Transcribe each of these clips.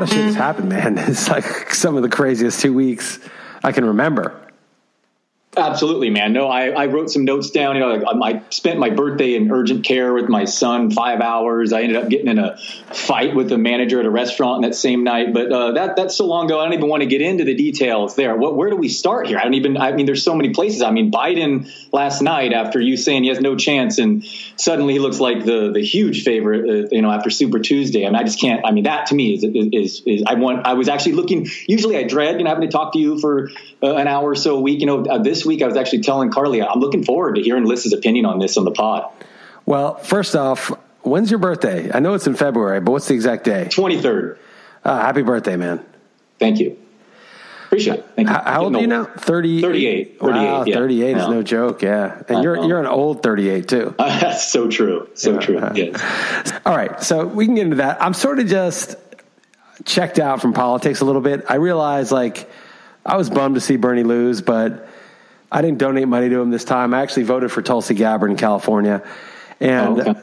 lot of shit has happened, man. It's like some of the craziest two weeks I can remember. Absolutely, man. No, I, I wrote some notes down. You know, like, I spent my birthday in urgent care with my son, five hours. I ended up getting in a fight with the manager at a restaurant that same night. But uh, that that's so long ago. I don't even want to get into the details there. What, where do we start here? I don't even. I mean, there's so many places. I mean, Biden last night after you saying he has no chance, and suddenly he looks like the the huge favorite. Uh, you know, after Super Tuesday. I mean, I just can't. I mean, that to me is is, is, is I want. I was actually looking. Usually, I dread you know having to talk to you for uh, an hour or so a week. You know, uh, this week I was actually telling Carly I'm looking forward to hearing Liss's opinion on this on the pod. Well, first off, when's your birthday? I know it's in February, but what's the exact day? 23rd. Uh, happy birthday, man. Thank you. Appreciate it. Thank you. How, how old are you now? 30, 38. 38, wow, yeah. 38 yeah. is no joke, yeah. And you're, you're an old 38, too. Uh, that's so true. So yeah. true. Yes. All right, so we can get into that. I'm sort of just checked out from politics a little bit. I realized, like, I was bummed to see Bernie lose, but I didn't donate money to him this time. I actually voted for Tulsi Gabbard in California. And oh, okay.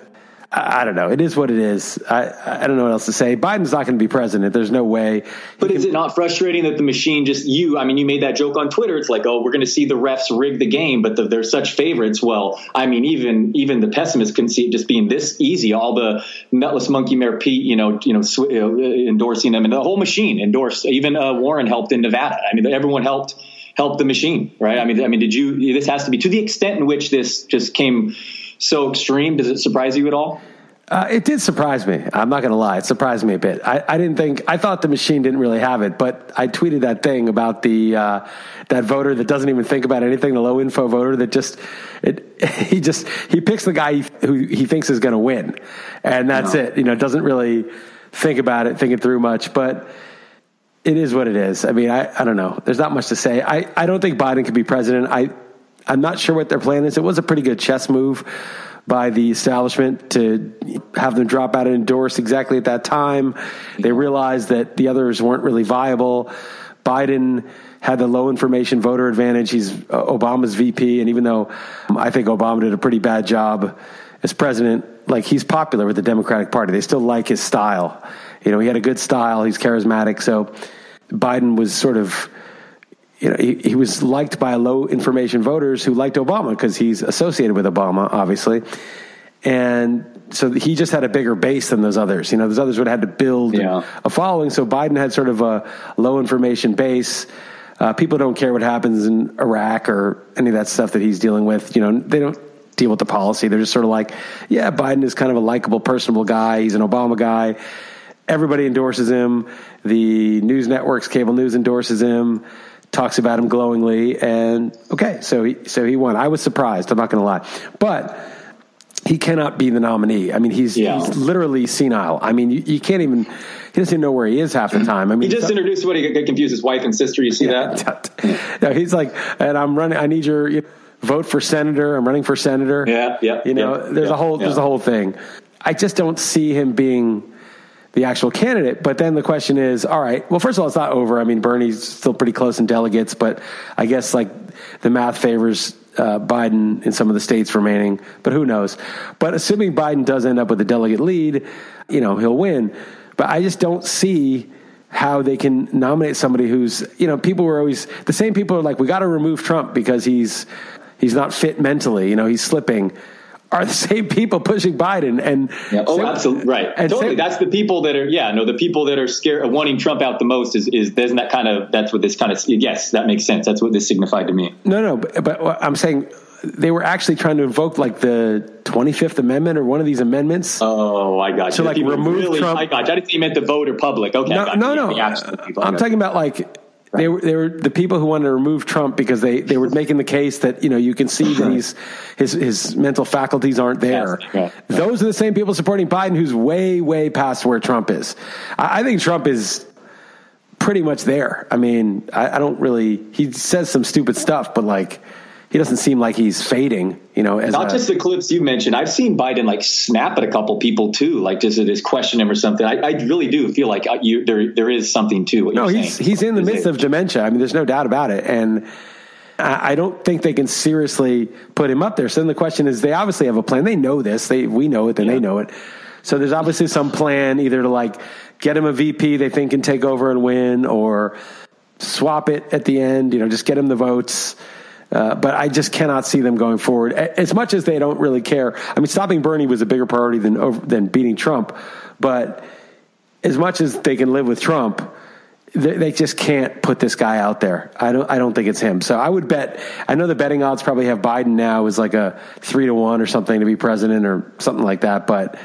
I, I, don't know. It is what it is. I, I don't know what else to say. Biden's not going to be president. There's no way. But is it not frustrating that the machine just you? I mean, you made that joke on Twitter. It's like, oh, we're going to see the refs rig the game, but the, they're such favorites. Well, I mean, even even the pessimists can see it just being this easy. All the nutless monkey mayor Pete, you know, you know, sw- uh, endorsing them, and the whole machine endorsed. Even uh, Warren helped in Nevada. I mean, everyone helped help the machine, right? I mean, I mean, did you? This has to be to the extent in which this just came so extreme. Does it surprise you at all? Uh, it did surprise me. I'm not going to lie. It surprised me a bit. I, I, didn't think. I thought the machine didn't really have it, but I tweeted that thing about the uh, that voter that doesn't even think about anything. The low info voter that just it. He just he picks the guy who he thinks is going to win, and that's no. it. You know, doesn't really think about it, think it through much, but it is what it is. I mean, I, I don't know. There's not much to say. I, I don't think Biden could be president. I I'm not sure what their plan is. It was a pretty good chess move by the establishment to have them drop out and endorse exactly at that time. They realized that the others weren't really viable. Biden had the low information voter advantage. He's uh, Obama's VP, and even though um, I think Obama did a pretty bad job as president, like he's popular with the Democratic Party. They still like his style. You know, he had a good style. He's charismatic. So Biden was sort of you know, he, he was liked by low information voters who liked Obama because he's associated with Obama, obviously. And so he just had a bigger base than those others. You know, those others would have had to build yeah. a following. So Biden had sort of a low information base. Uh, people don't care what happens in Iraq or any of that stuff that he's dealing with. You know, they don't deal with the policy. They're just sort of like, yeah, Biden is kind of a likable, personable guy. He's an Obama guy. Everybody endorses him. The news networks, cable news endorses him talks about him glowingly, and okay, so he so he won. I was surprised. I'm not going to lie, but he cannot be the nominee. I mean, he's, yeah. he's literally senile. I mean, you, you, can't even. He doesn't even know where he is half the mm-hmm. time. I mean, he just introduced what he got confused his wife and sister. You see yeah, that? no, he's like, and I'm running. I need your you know, vote for senator. I'm running for senator. Yeah, yeah. You know, yeah, there's a whole there's a whole thing. I just don't see him being the actual candidate. But then the question is, all right, well, first of all, it's not over. I mean, Bernie's still pretty close in delegates, but I guess like the math favors uh, Biden in some of the states remaining, but who knows? But assuming Biden does end up with a delegate lead, you know, he'll win. But I just don't see how they can nominate somebody who's you know people were always the same people are like we got to remove Trump because he's he's not fit mentally you know he's slipping are the same people pushing Biden and yeah. oh absolutely right totally same, that's the people that are yeah no the people that are scared of wanting Trump out the most is is doesn't that kind of that's what this kind of yes that makes sense that's what this signified to me no no but, but I'm saying they were actually trying to invoke like the 25th Amendment or one of these amendments. Oh, I got you. So like remove really, Trump. I got you. I didn't you meant the voter public. Okay. No, no, no. I'm talking about like they were they were the people who wanted to remove Trump because they, they were making the case that you know you can see that he's his his mental faculties aren't there. Yes, right, Those are the same people supporting Biden, who's way way past where Trump is. I, I think Trump is pretty much there. I mean, I, I don't really. He says some stupid stuff, but like he doesn't seem like he's fading. You know, not a, just the clips you mentioned. I've seen Biden like snap at a couple people too, like just just question him or something. I, I really do feel like uh, you, there there is something to what no, he's saying. he's in the midst of dementia. I mean, there's no doubt about it, and. I don't think they can seriously put him up there. So then the question is, they obviously have a plan. They know this. They we know it, then yeah. they know it. So there's obviously some plan, either to like get him a VP they think can take over and win, or swap it at the end. You know, just get him the votes uh, but I just cannot see them going forward. As much as they don't really care. I mean, stopping Bernie was a bigger priority than over, than beating Trump. But as much as they can live with Trump, they, they, just can't put this guy out there. I don't. I don't think it's him. So I would bet. I know the betting odds probably have Biden now is like a three to one or something to be president or something like that. But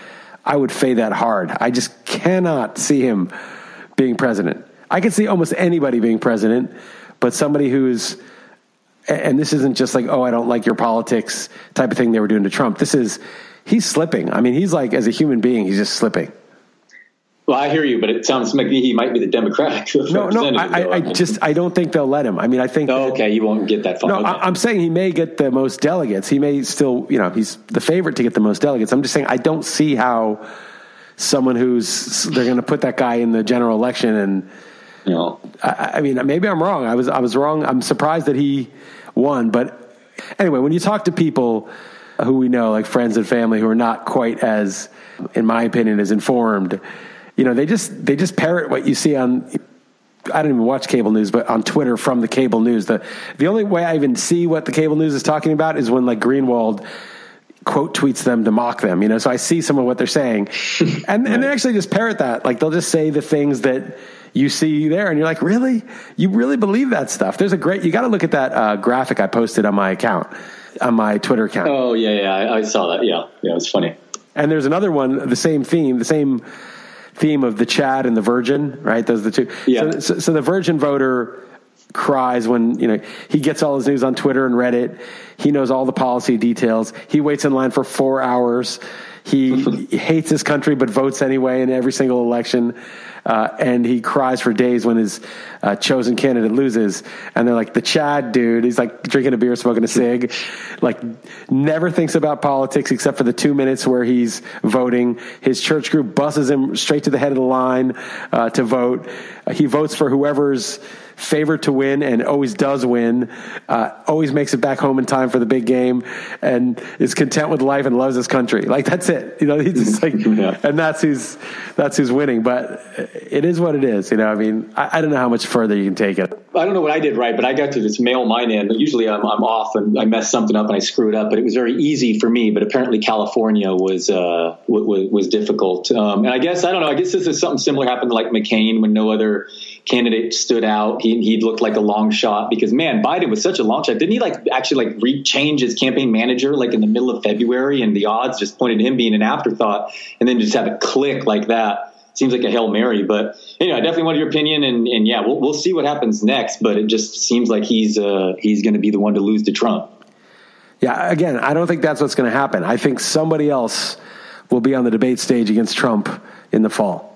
I would fade that hard. I just cannot see him being president. I could see almost anybody being president, but somebody who's and this isn't just like, oh, I don't like your politics type of thing they were doing to Trump. This is, he's slipping. I mean, he's like, as a human being, he's just slipping. Well, I hear you, but it sounds like he might be the Democratic. No, no, I, I, just I don't think they'll let him. I mean, I think. Oh, okay, you won't get that far. No, okay. I'm saying he may get the most delegates. He may still, you know, he's the favorite to get the most delegates. I'm just saying I don't see how someone who's they're going to put that guy in the general election and. You know, I, I mean, maybe I'm wrong. I was I was wrong. I'm surprised that he won. But anyway, when you talk to people who we know, like friends and family, who are not quite as, in my opinion, as informed, you know, they just they just parrot what you see on. I don't even watch cable news, but on Twitter from the cable news, the the only way I even see what the cable news is talking about is when like Greenwald quote tweets them to mock them, you know. So I see some of what they're saying, and and they actually just parrot that. Like they'll just say the things that you see there and you're like, really? You really believe that stuff? There's a great, you got to look at that uh, graphic I posted on my account, on my Twitter account. Oh, yeah, yeah. I, I saw that. Yeah. Yeah. It's funny. And there's another one, the same theme, the same theme of the Chad and the Virgin, right? Those are the two. Yeah. So, so, so the Virgin voter cries when you know he gets all his news on Twitter and Reddit. He knows all the policy details. He waits in line for four hours. He hates his country but votes anyway in every single election uh, and he cries for days when his uh, chosen candidate loses. And they're like, the Chad dude, he's like drinking a beer, smoking a cig, like never thinks about politics except for the two minutes where he's voting. His church group buses him straight to the head of the line uh, to vote. he votes for whoever's favored to win and always does win, uh, always makes it back home in time for the big game, and is content with life and loves his country. Like that's it. You know, he's just like, yeah. and that's who's that's who's winning. But it is what it is. You know, I mean, I, I, don't know how much further you can take it. I don't know what I did right, but I got to just mail mine in. Usually I'm, I'm off and I mess something up and I screw it up, but it was very easy for me. But apparently California was uh, was, was difficult. Um, and I guess I don't know. I guess this is something similar happened to like McCain when no other candidate stood out. He he looked like a long shot because man, Biden was such a long shot. Didn't he like actually like re- change his campaign manager like in the middle of February and the odds just pointed him being an afterthought and then just have a click like that. Seems like a hail mary, but anyway, I definitely wanted your opinion, and, and yeah, we'll we'll see what happens next. But it just seems like he's uh, he's going to be the one to lose to Trump. Yeah, again, I don't think that's what's going to happen. I think somebody else will be on the debate stage against Trump in the fall.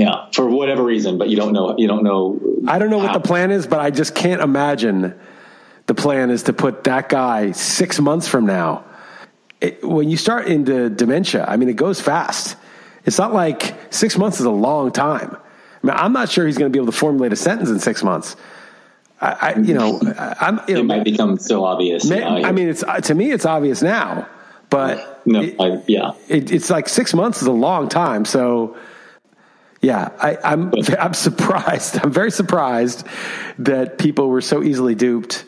Yeah, for whatever reason, but you don't know. You don't know. I don't know how. what the plan is, but I just can't imagine the plan is to put that guy six months from now. It, when you start into dementia, I mean, it goes fast. It's not like six months is a long time. I mean, I'm not sure he's going to be able to formulate a sentence in six months. I, I you know, I'm. You know, it might become so obvious. Man, I mean, it's uh, to me, it's obvious now, but no, it, I, yeah, it, it's like six months is a long time. So Yeah, I, I'm I'm surprised. I'm very surprised that people were so easily duped.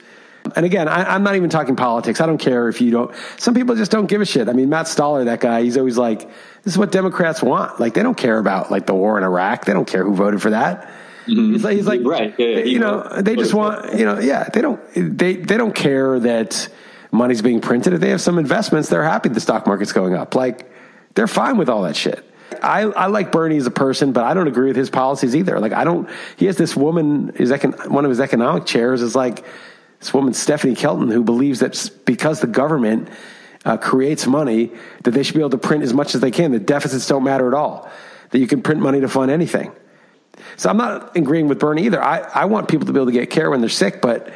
And again, I, am not even talking politics. I don't care if you don't. Some people just don't give a shit. I mean, Matt Stoller, that guy, he's always like, "This is what Democrats want." Like, they don't care about like the war in Iraq. They don't care who voted for that. Mm-hmm. He's like, he's like, right? Yeah, you know, they just want, you know, yeah, they don't, they they don't care that money's being printed. If they have some investments, they're happy the stock market's going up. Like, they're fine with all that shit. I, I like Bernie as a person, but I don't agree with his policies either. Like I don't. He has this woman. His econ, one of his economic chairs is like this woman Stephanie Kelton, who believes that because the government uh, creates money, that they should be able to print as much as they can. The deficits don't matter at all. That you can print money to fund anything. So I'm not agreeing with Bernie either. I, I want people to be able to get care when they're sick, but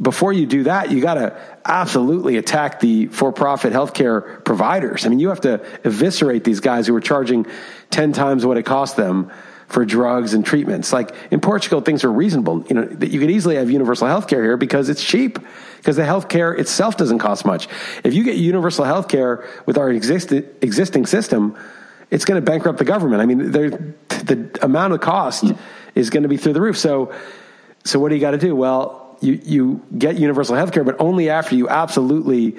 before you do that, you got to absolutely attack the for-profit healthcare providers. I mean, you have to eviscerate these guys who are charging 10 times what it cost them for drugs and treatments. Like in Portugal, things are reasonable. You know, that you could easily have universal healthcare here because it's cheap, because the healthcare itself doesn't cost much. If you get universal healthcare with our exist- existing system, it's going to bankrupt the government. I mean, the amount of cost is going to be through the roof. So, so what do you got to do? Well, you, you get universal health care, but only after you absolutely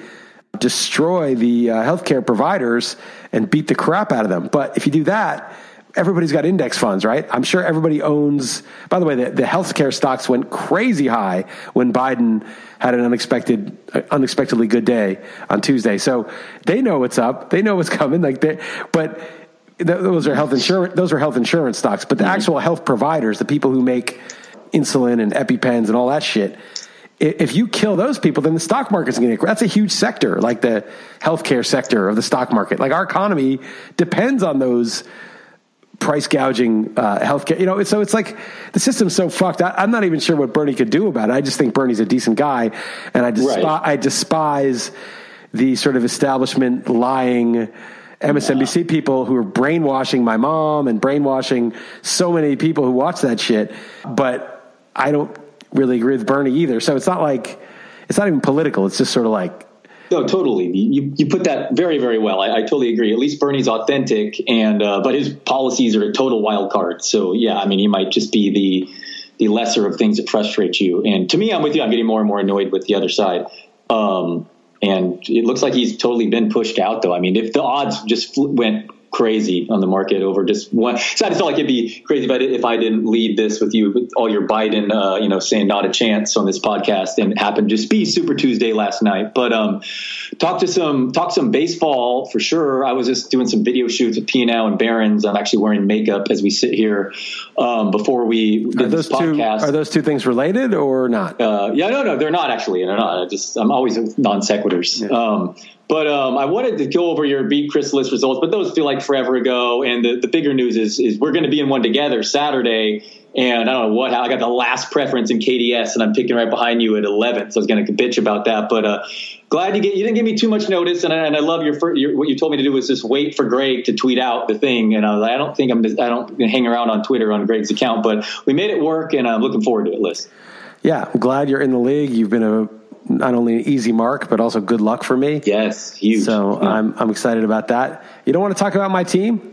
destroy the uh, healthcare providers and beat the crap out of them. But if you do that, everybody's got index funds, right? I'm sure everybody owns. By the way, the, the healthcare stocks went crazy high when Biden had an unexpected, uh, unexpectedly good day on Tuesday. So they know what's up. They know what's coming. Like they, but those are health insurance. Those are health insurance stocks. But the mm-hmm. actual health providers, the people who make insulin and EpiPens and all that shit. If you kill those people, then the stock market's going to. That's a huge sector, like the healthcare sector of the stock market. Like our economy depends on those price gouging uh, healthcare. You know, so it's like the system's so fucked. I, am not even sure what Bernie could do about it. I just think Bernie's a decent guy, and I despi- right. I despise the sort of establishment lying. MSNBC people who are brainwashing my mom and brainwashing so many people who watch that shit. But I don't really agree with Bernie either. So it's not like it's not even political. It's just sort of like no, totally. You you put that very very well. I, I totally agree. At least Bernie's authentic, and uh, but his policies are a total wild card. So yeah, I mean, he might just be the the lesser of things that frustrate you. And to me, I'm with you. I'm getting more and more annoyed with the other side. Um, and it looks like he's totally been pushed out, though. I mean, if the odds just went crazy on the market over just one. So I just felt like it'd be crazy if I, did, if I didn't lead this with you, with all your Biden, uh, you know, saying not a chance on this podcast, and it happened just be Super Tuesday last night. But um, talk to some talk some baseball for sure. I was just doing some video shoots with P&L and Barons. I'm actually wearing makeup as we sit here um, before we did those this podcast. Two, are those two things related or not? Uh, yeah, no, no, they're not actually. They're not. I just I'm always non sequiturs. Yeah. Um, but um, I wanted to go over your beat Chris Liss results, but those feel like forever ago. And the, the bigger news is is we're going to be in one together Saturday. And I don't know what I got the last preference in KDS, and I'm picking right behind you at 11. So I was going to bitch about that, but uh, glad you get you didn't give me too much notice, and I, and I love your, your, what you told me to do was just wait for Greg to tweet out the thing, and I, like, I don't think I'm I don't hang around on Twitter on Greg's account, but we made it work, and I'm looking forward to it, Liss. Yeah, I'm glad you're in the league. You've been a not only an easy mark, but also good luck for me. Yes, huge. So yeah. I'm I'm excited about that. You don't want to talk about my team?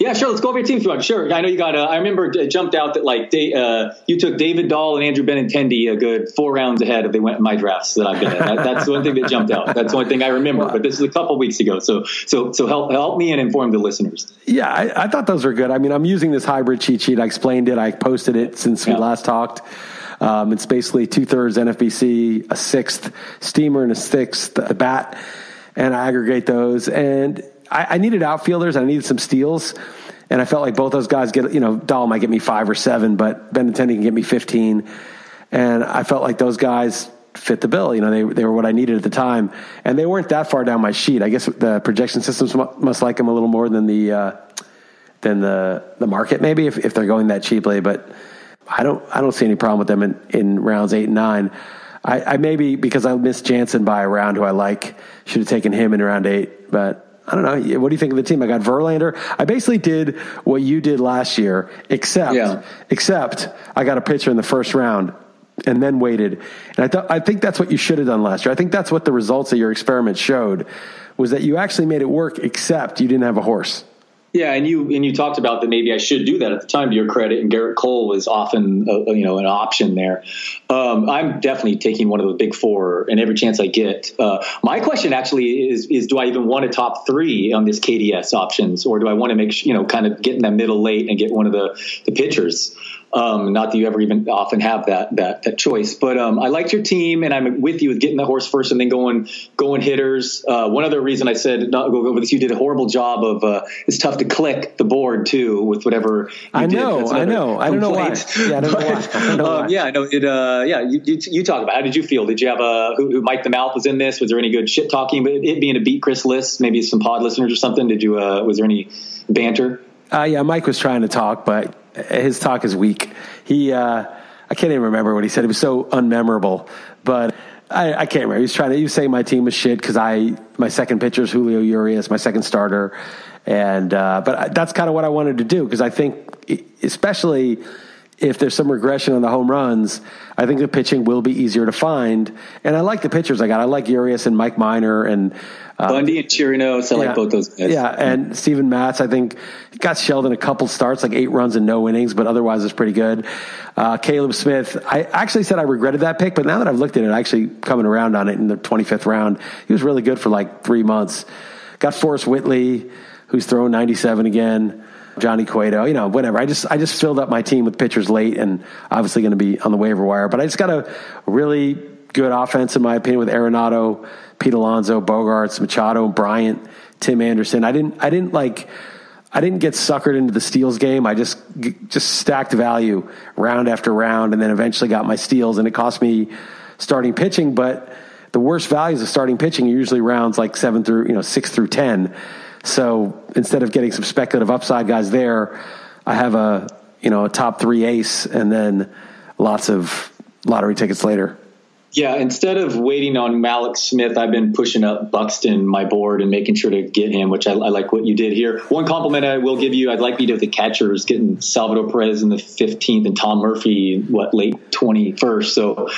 Yeah, sure. Let's go over your team if you want. Sure. I know you got. Uh, I remember it jumped out that like they, uh, you took David Dahl and Andrew Benintendi a good four rounds ahead if they went in my drafts that I've been in. That, that's the one thing that jumped out. That's the only thing I remember. But this is a couple weeks ago. So so so help help me and inform the listeners. Yeah, I, I thought those were good. I mean, I'm using this hybrid cheat sheet. I explained it. I posted it since we last talked. Um, it's basically two thirds NFBC, a sixth steamer, and a sixth bat, and I aggregate those. And I, I needed outfielders. I needed some steals. And I felt like both those guys get, you know, Dahl might get me five or seven, but Benintendi can get me 15. And I felt like those guys fit the bill. You know, they, they were what I needed at the time. And they weren't that far down my sheet. I guess the projection systems must like them a little more than the, uh, than the, the market maybe if, if they're going that cheaply. But I don't I don't see any problem with them in, in rounds eight and nine. I, I maybe because I missed Jansen by a round who I like should have taken him in round eight, but I don't know. What do you think of the team? I got Verlander. I basically did what you did last year, except yeah. except I got a pitcher in the first round and then waited. And I thought I think that's what you should have done last year. I think that's what the results of your experiment showed was that you actually made it work, except you didn't have a horse. Yeah, and you and you talked about that maybe I should do that at the time to your credit, and Gerrit Cole was often a, you know an option there. Um, I'm definitely taking one of the big four, and every chance I get. Uh, my question actually is is do I even want a top three on this KDS options, or do I want to make you know kind of get in that middle late and get one of the the pitchers? Um, not that you ever even often have that that that choice, but um, I liked your team, and I'm with you with getting the horse first and then going going hitters. Uh, one other reason I said not go over this, you did a horrible job of. Uh, it's tough to click the board too with whatever. I know, I know, I don't know why. Yeah, I don't know why. I don't know um, why. yeah, I know. It, uh, yeah, you, you, you talk about. It. How did you feel? Did you have a who, who Mike the Mouth was in this? Was there any good shit talking? But it being a beat Chris Liss, maybe some pod listeners or something. Did you? Uh, was there any banter? Uh, yeah, Mike was trying to talk, but his talk is weak. He, uh, I can't even remember what he said. It was so unmemorable, but I, I can't remember. He was trying to, he was saying my team was shit because I, my second pitcher is Julio Urias, my second starter. And, uh, but I, that's kind of what I wanted to do because I think, especially if there's some regression on the home runs, I think the pitching will be easier to find. And I like the pitchers I got. I like Urias and Mike Minor and uh, Bundy and Chirinos. I yeah, like both those guys. Yeah, and Steven Matz, I think got shelled in a couple starts, like eight runs and no innings, but otherwise it's pretty good. Uh, Caleb Smith, I actually said I regretted that pick, but now that I've looked at it, actually coming around on it in the 25th round, he was really good for like three months. Got Forrest Whitley, who's throwing 97 again. Johnny Cueto, you know, whatever. I just I just filled up my team with pitchers late, and obviously going to be on the waiver wire. But I just got a really good offense, in my opinion, with Arenado, Pete Alonso, Bogaerts, Machado, Bryant, Tim Anderson. I didn't I didn't like I didn't get suckered into the steals game. I just just stacked value round after round, and then eventually got my steals, and it cost me starting pitching. But the worst values of starting pitching are usually rounds like seven through you know six through ten. So instead of getting some speculative upside guys there, I have a you know a top three ace, and then lots of lottery tickets later. Yeah, instead of waiting on Mallex Smith, I've been pushing up Buxton my board and making sure to get him, which I, I, like what you did here. One compliment I will give you, I'd like you to the catchers, getting Salvador Perez in the 15th and Tom Murphy, what, late 21st. So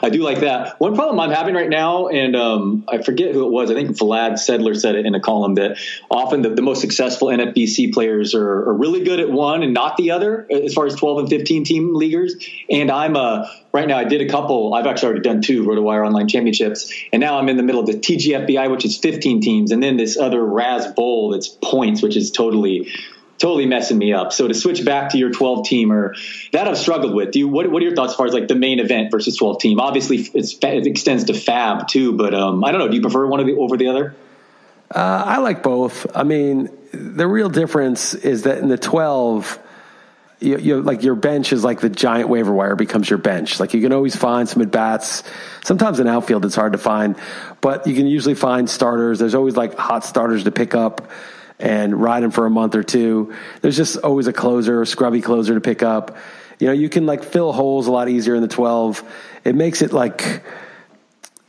I do like that. One problem I'm having right now, and um, I forget who it was, I think Vlad Sedler said it in a column that often the, the most successful NFBC players are, are, really good at one and not the other, as far as 12 and 15 team leaguers. And I'm a right now I did a couple. I've actually already done two RotoWire Online Championships, and now I'm in the middle of the TGFBI, which is 15 teams, and then this other Razzball that's points, which is totally totally messing me up. So to switch back to your 12 teamer, that I've struggled with. Do you what, what are your thoughts as far as like the main event versus 12 team? Obviously, it extends to FAAB too, but um, I don't know. Do you prefer one of the over the other? Uh, I like both. I mean, the real difference is that in the 12 you, you like your bench is like the giant waiver wire becomes your bench. Like you can always find some at bats. Sometimes in outfield it's hard to find, but you can usually find starters. There's always like hot starters to pick up and ride them for a month or two. There's just always a closer, a scrubby closer to pick up. You know, you can like fill holes a lot easier in the 12. It makes it like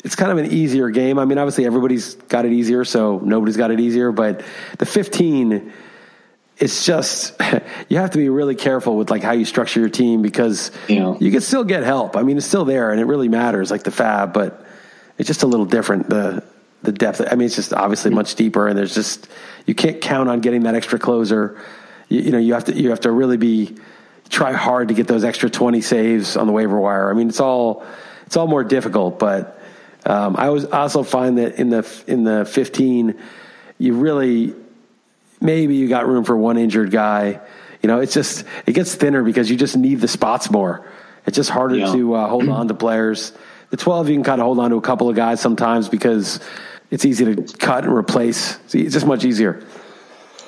it's kind of an easier game. I mean, obviously everybody's got it easier, so nobody's got it easier, but the 15 it's just you have to be really careful with like how you structure your team because yeah. you can still get help. I mean, it's still there and it really matters, like the FAAB, but it's just a little different. The the depth. I mean, it's just obviously much deeper, and there's just you can't count on getting that extra closer. You, you know, you have to you have to really be try hard to get those extra twenty saves on the waiver wire. I mean, it's all it's all more difficult, but um, I was also find that in the in the fifteen, you really maybe you got room for one injured guy. You know, it's just it gets thinner because you just need the spots more. It's just harder yeah. to uh, hold on to players. The twelve, you can kind of hold on to a couple of guys sometimes because it's easy to cut and replace. It's just much easier.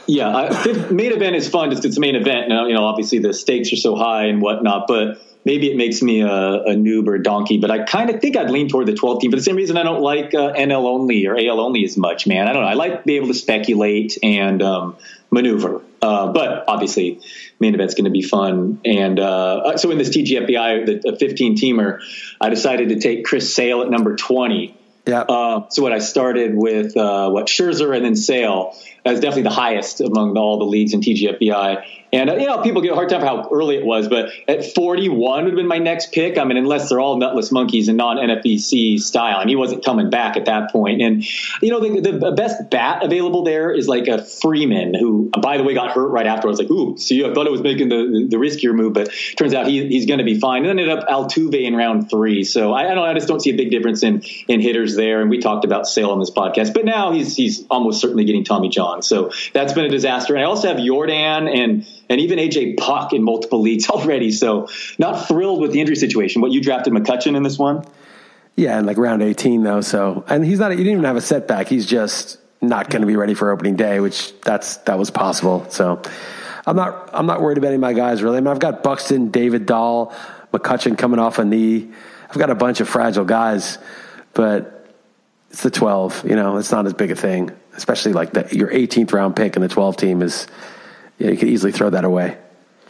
Yeah, I, main event is fun. Just it's a main event. Now, you know, obviously the stakes are so high and whatnot, but maybe it makes me a, a noob or a donkey, but I kind of think I'd lean toward the 12 team for the same reason I don't like uh, NL only or AL only as much, man. I don't know. I like being able to speculate and um, maneuver. Uh, but obviously, main event's going to be fun. And uh, so in this TGFBI, the 15 teamer, I decided to take Chris Sale at number 20. Yeah. Uh, so what I started with uh, what Scherzer and then Sale. That's definitely the highest among all the leagues in TGFBI. And uh, you know, people get a hard time for how early it was, but at 41 would have been my next pick. I mean, unless they're all nutless monkeys and non NFBC style, and he wasn't coming back at that point. And you know, the, the best bat available there is like a Freeman, who by the way got hurt right after. I was like, ooh, see, I thought it was making the the riskier move, but turns out he, he's going to be fine. And ended up Altuve in round three. So I, I don't, I just don't see a big difference in in hitters there. And we talked about Sale on this podcast, but now he's he's almost certainly getting Tommy John. So that's been a disaster. And I also have Jordan and and even AJ Puk in multiple leagues already. So not thrilled with the injury situation. What you drafted McCutchen in this one? Yeah, and like round 18 though. So and he's not. He didn't even have a setback. He's just not going to be ready for opening day, which that's that was possible. So I'm not I'm not worried about any of my guys really. I mean, I've got Buxton, David Dahl, McCutchen coming off a knee. I've got a bunch of fragile guys, but it's the 12. You know, it's not as big a thing, especially like the, your 18th round pick in the 12 team is. Yeah, you could easily throw that away.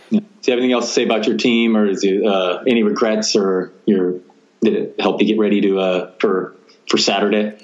Yeah. Do you have anything else to say about your team, or is it uh, any regrets, or your did it help you get ready to uh, for for Saturday?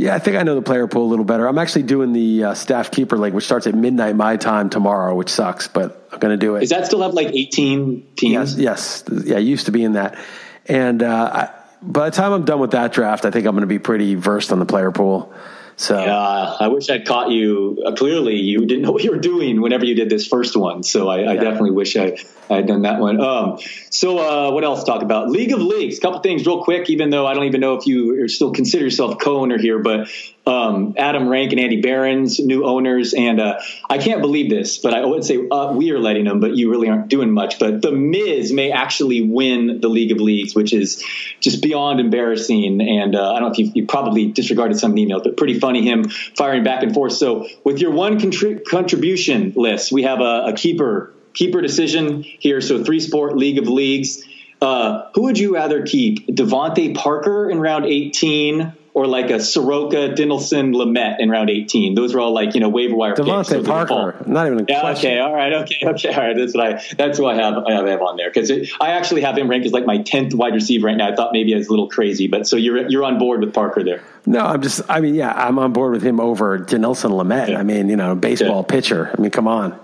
Yeah, I think I know the player pool a little better. I'm actually doing the uh, staff keeper league, which starts at midnight my time tomorrow, which sucks, but I'm going to do it. Does that still have like 18 teams? Yes, yes. Yeah, I used to be in that. And uh, I, by the time I'm done with that draft, I think I'm going to be pretty versed on the player pool. So yeah, I wish I'd caught you. Uh, clearly, you didn't know what you were doing whenever you did this first one. So I, I definitely wish I, I had done that one. Um, so uh, what else to talk about? League of Leagues. A couple things real quick. Even though I don't even know if you still consider yourself co-owner here, but um, Adam Rank and Andy Behrens, new owners, and uh, I can't believe this, but I would say uh, we are letting them, but you really aren't doing much. But the Miz may actually win the League of Leagues, which is just beyond embarrassing. And uh, I don't know if you, probably disregarded some of the emails, but pretty funny him firing back and forth. So with your one contri- contribution list, we have a, a keeper keeper decision here. So three sport League of Leagues. Uh, who would you rather keep? DeVante Parker in round 18 or like a Soroka, Dinelson, Lamet in round 18. Those were all like, you know, waiver wire DeVante picks. Parker, not even a yeah, question. Okay, all right, okay, okay, all right. That's what I, that's what I have, I have, on there. Cause it, I actually have him ranked as like my 10th wide receiver right now. I thought maybe I was a little crazy, but so you're, you're on board with Parker there. No, I'm just, I mean, yeah, I'm on board with him over Dinelson Lamet. Yeah. I mean, you know, baseball Yeah. pitcher. I mean, come on.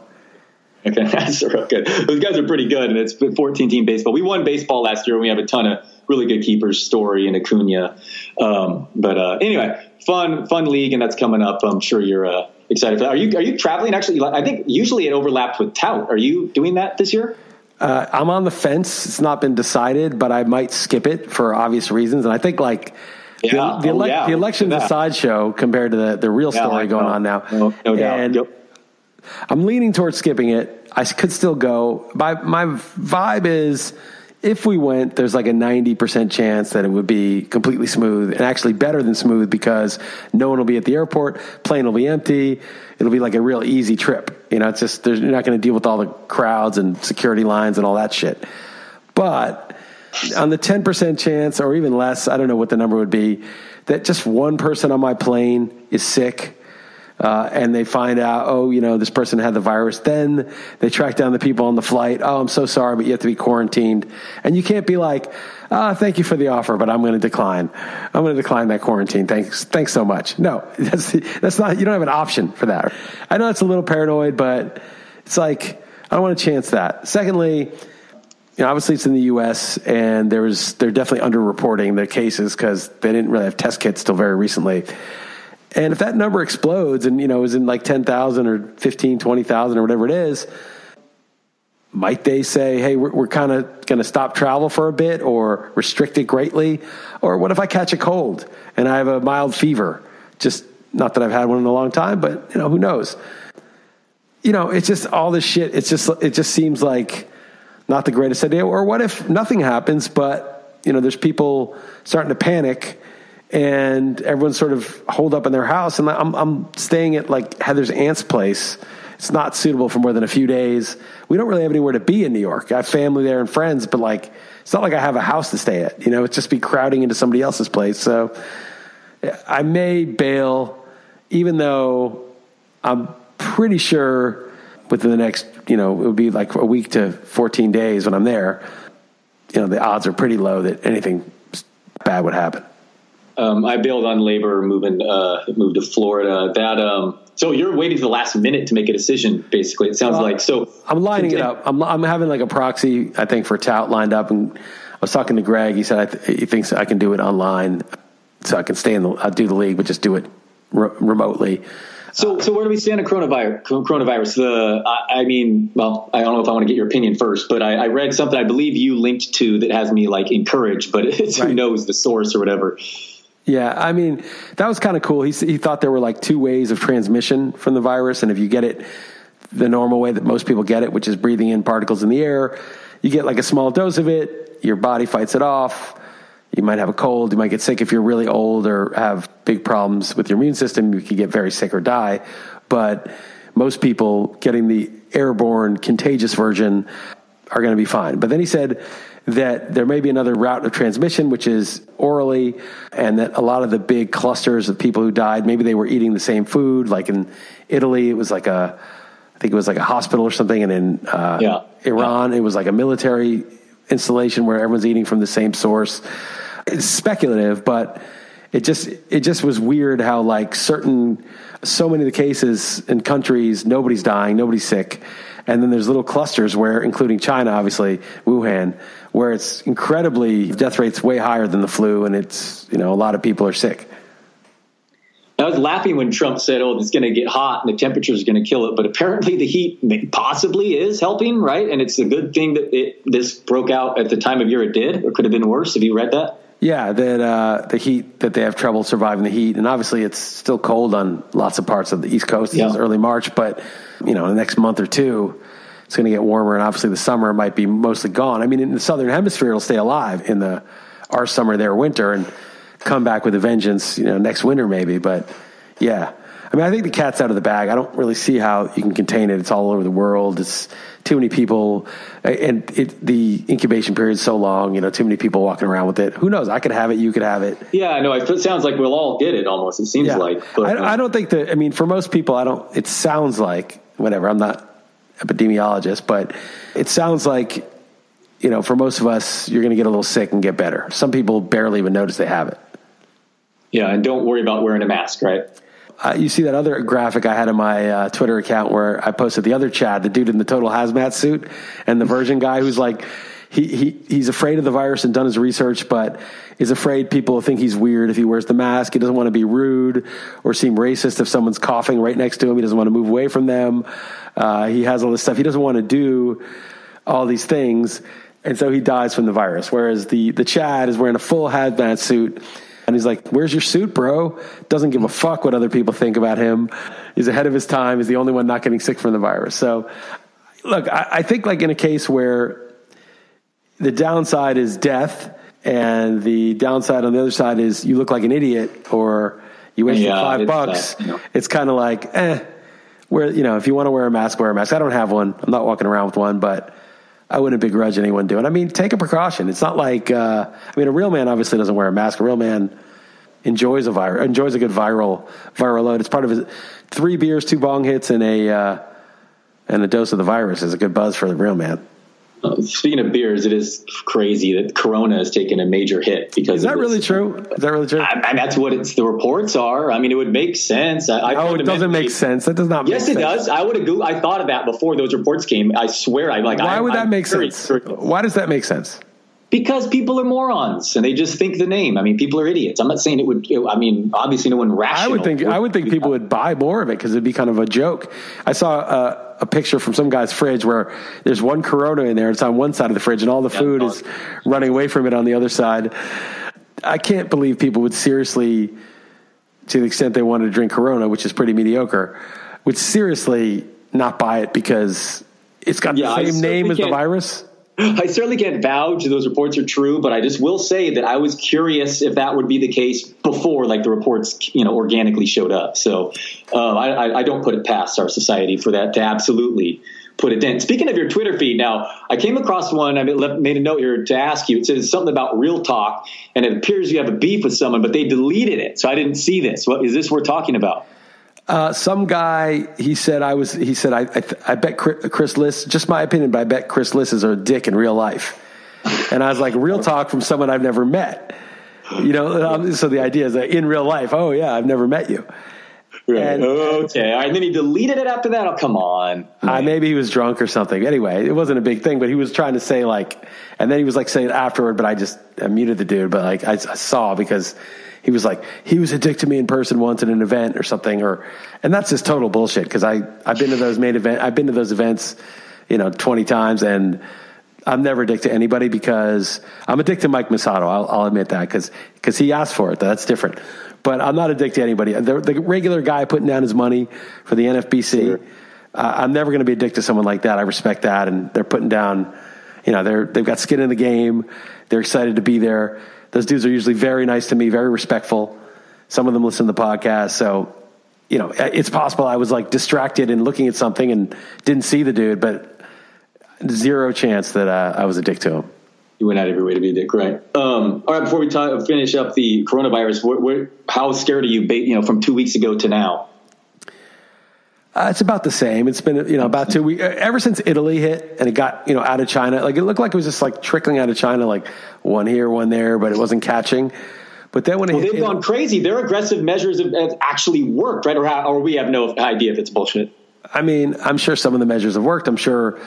Okay, that's real good. Those guys are pretty good, and it's 14 team baseball. We won baseball last year, and we have a ton of really good keepers, Story and Acuna. Um, but uh, anyway, fun fun league, and that's coming up. I'm sure you're uh, excited for that. Are you are you traveling? Actually, I think usually it overlaps with Tout. Are you doing that this year? Uh, I'm on the fence. It's not been decided, but I might skip it for obvious reasons. And I think like Yeah. the, the, Oh, yeah. the election's a sideshow compared to the, the real Yeah, story going on now. No, no doubt. And Yep. I'm leaning towards skipping it. I could still go. My my vibe is if we went, there's like a 90% chance that it would be completely smooth and actually better than smooth because no one will be at the airport, plane will be empty. It'll be like a real easy trip. You know, it's just you're not going to deal with all the crowds and security lines and all that shit. But on the 10% chance or even less, I don't know what the number would be, that just one person on my plane is sick uh, and they find out, oh, you know, this person had the virus. Then they track down the people on the flight. Oh, I'm so sorry, but you have to be quarantined. And you can't be like, ah, thank you for the offer, but I'm going to decline. I'm going to decline that quarantine. Thanks, thanks so much. No, that's that's not. You don't have an option for that. I know it's a little paranoid, but it's like I don't want to chance that. Secondly, you know, obviously it's in the U.S. and there was they're definitely underreporting the cases because they didn't really have test kits till very recently. And if that number explodes and, you know, is in like 10,000 or 15, 20,000 or whatever it is, might they say, hey, we're, we're kind of going to stop travel for a bit or restrict it greatly? Or what if I catch a cold and I have a mild fever? Just not that I've had one in a long time, but, you know, who knows? You know, it's just all this shit. It's just, it just seems like not the greatest idea. Or what if nothing happens, but, you know, there's people starting to panic and everyone's sort of holed up in their house. And I'm, I'm staying at like Heather's aunt's place. It's not suitable for more than a few days. We don't really have anywhere to be in New York. I have family there and friends, but like, it's not like I have a house to stay at. You know, it's just be crowding into somebody else's place. So I may bail, even though I'm pretty sure within the next, you know, it would be like a week to 14 days when I'm there. You know, the odds are pretty low that anything bad would happen. Um, I bailed on LABR, moving uh, moved to Florida. That um, so you're waiting to the last minute to make a decision. Basically, it sounds like so. I'm lining it up. I'm, I'm having like a proxy, I think, for tout lined up. And I was talking to Greg. He said I th- he thinks I can do it online, so I can stay in the I'll do the league, but just do it re- remotely. So, so where do we stand on coronavirus? Coronavirus. The, I, I mean, well, I don't know if I want to get your opinion first, but I, I read something I believe you linked to that has me like encouraged, but it's who knows the source or whatever. Yeah, I mean that was kind of cool. He he thought there were like two ways of transmission from the virus, and if you get it the normal way that most people get it, which is breathing in particles in the air, you get like a small dose of it. Your body fights it off. You might have a cold. You might get sick if you're really old or have big problems with your immune system. You could get very sick or die. But most people getting the airborne contagious version are going to be fine. But then he said that there may be another route of transmission, which is orally, and that a lot of the big clusters of people who died, maybe they were eating the same food. Like in Italy, it was like a, I think it was like a hospital or something, and in uh, Yeah. Iran, it was like a military installation where everyone's eating from the same source. It's speculative, but it just it just was weird how like certain so many of the cases in countries nobody's dying, nobody's sick, and then there's little clusters where, including China, obviously Wuhan, where it's incredibly death rates way higher than the flu, and it's you know a lot of people are sick. I was laughing when Trump said, "Oh, it's going to get hot and the temperature is going to kill it," but apparently the heat possibly is helping, right? And it's a good thing that it this broke out at the time of year it did, or could have been worse. Have you read that? Yeah, that uh, the heat that they have trouble surviving the heat, and obviously it's still cold on lots of parts of the East Coast. Yeah. It's early March, but you know, in the next month or two, it's going to get warmer, and obviously the summer might be mostly gone. I mean, in the southern hemisphere, it'll stay alive in the our summer, their winter, and come back with a vengeance. You know, next winter maybe, but yeah. I mean, I think the cat's out of the bag. I don't really see how you can contain it. It's all over the world. It's too many people, and it, the incubation period is so long. You know, too many people walking around with it. Who knows? I could have it. You could have it. Yeah, no, it sounds like we'll all get it. Almost, it seems Yeah. like. But, I, I don't think that. I mean, for most people, I don't. It sounds like whatever. I'm not epidemiologist, but it sounds like you know, for most of us, you're going to get a little sick and get better. Some people barely even notice they have it. yeah, and don't worry about wearing a mask, right? Uh, you see that other graphic I had in my uh, Twitter account where I posted the other Chad, the dude in the total hazmat suit, and the Virgin guy who's like, he, he he's afraid of the virus and done his research, but is afraid people think he's weird if he wears the mask. He doesn't want to be rude or seem racist if someone's coughing right next to him. He doesn't want to move away from them. Uh, he has all this stuff. He doesn't want to do all these things, and so he dies from the virus. Whereas the the Chad is wearing a full hazmat suit. And he's like, Where's your suit, bro? Doesn't give a fuck what other people think about him. He's ahead of his time. He's the only one not getting sick from the virus. So, look, I, I think, like in a case where the downside is death, and the downside on the other side is you look like an idiot or you wasted Yeah, five it's, uh, bucks. you know. It's kind of like, eh, where, you know, if you want to wear a mask, wear a mask. I don't have one. I'm not walking around with one, but I wouldn't begrudge anyone doing. it. I mean, take a precaution. It's not like uh, I mean, a real man obviously doesn't wear a mask. A real man enjoys a vir- enjoys a good viral viral load. It's part of his three beers, two bong hits, and a uh, and a dose of the virus is a good buzz for the real man. Uh, speaking of beers, it is crazy that Corona has taken a major hit because Is that really true? Is that really true? I, I, that's what it's the reports are. I mean, it would make sense. I, I oh, it doesn't make sense. That does not. Make sense. Yes, it sense. does. I would have. I thought of that before those reports came. I swear. I like. Why I, would that I'm make sense? Why does that make sense? Because people are morons and they just think the name. I mean, people are idiots. I'm not saying it would. I mean, obviously, no one rational. I would think I would think people would buy more of it because it'd be kind of a joke. I saw a, a picture from some guy's fridge where there's one Corona in there. It's on one side of the fridge, and all the food is running away from it on the other side. I can't believe people would seriously, to the extent they wanted to drink Corona, which is pretty mediocre, would seriously not buy it because it's got Yeah, the same name as the virus. I certainly can't vouch those reports are true, but I just will say that I was curious if that would be the case before, like the reports, you know, organically showed up. So uh, I, I, don't put it past our society for that to absolutely put it in. Speaking of your Twitter feed, now I came across one. I made a note here to ask you. It says something about real talk, and it appears you have a beef with someone, but they deleted it, so I didn't see this. What is this we're talking about? Uh, some guy, he said, I was, he said, I, I, I bet Chris, Chris Liss, just my opinion, but I bet Chris Liss is a dick in real life. And I was like, real talk from someone I've never met. You know, um, so the idea is that in real life, oh yeah, I've never met you. Right. And- okay. All right. And then he deleted it after that. Oh, come on. Uh, maybe he was drunk or something. Anyway, it wasn't a big thing, but he was trying to say like, and then he was like saying afterward, but I just I muted the dude. But like I, I saw because he was like he was a dick to me in person once at an event or something, or and that's just total bullshit. Because I I've been to those main event, I've been to those events, you know, twenty times, and I'm never a dick to anybody because I'm a dick to Mike Masato. I'll, I'll admit that because because he asked for it. That's different. But I'm not a dick to anybody. The, the regular guy putting down his money for the NFBC. Uh, I'm never going to be a dick to someone like that. I respect that, and they're putting down. You know, they're they've got skin in the game. They're excited to be there. Those dudes are usually very nice to me, very respectful. Some of them listen to the podcast, so you know, it's possible I was like distracted and looking at something and didn't see the dude, but zero chance that uh, I was a dick to him. You went out of your way to be a dick, right? Um, all right. Before we ta finish up the coronavirus, how scared are you? You know, from two weeks ago to now. Uh, it's about the same. It's been you know about two weeks ever since Italy hit and it got you know out of China. Like it looked like it was just like trickling out of China, like one here, one there, but it wasn't catching. But then when it Well, they've gone crazy. Their aggressive measures have, have actually worked, right? Or, how, or we have no idea if it's bullshit. I mean, I'm sure some of the measures have worked. I'm sure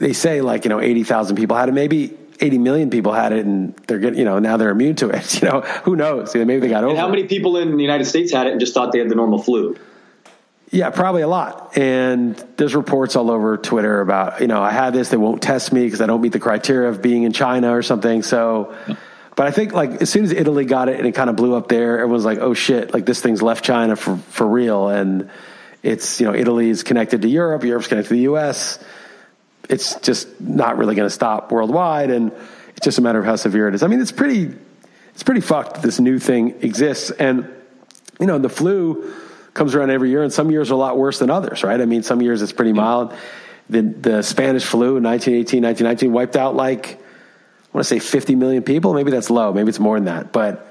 they say like you know eighty thousand people had it, maybe. 80 million people had it and they're getting, you know, now they're immune to it. You know, who knows? Maybe they got over And how many people in the United States had it and just thought they had the normal flu? Yeah, probably a lot. And there's reports all over Twitter about, you know, I had this, they won't test me because I don't meet the criteria of being in China or something. So, but I think like as soon as Italy got it and it kind of blew up there, everyone's like, oh shit, like this thing's left China for, for real. And it's, you know, Italy's connected to Europe, Europe's connected to the US. It's just not really going to stop worldwide. And it's just a matter of how severe it is. I mean, it's pretty, it's pretty fucked this new thing exists. And, you know, the flu, comes around every year, and some years are a lot worse than others, right? I mean, some years it's pretty mild. The, the Spanish flu in 1918, 1919 wiped out like, I want to say 50 million people. Maybe that's low. Maybe it's more than that, but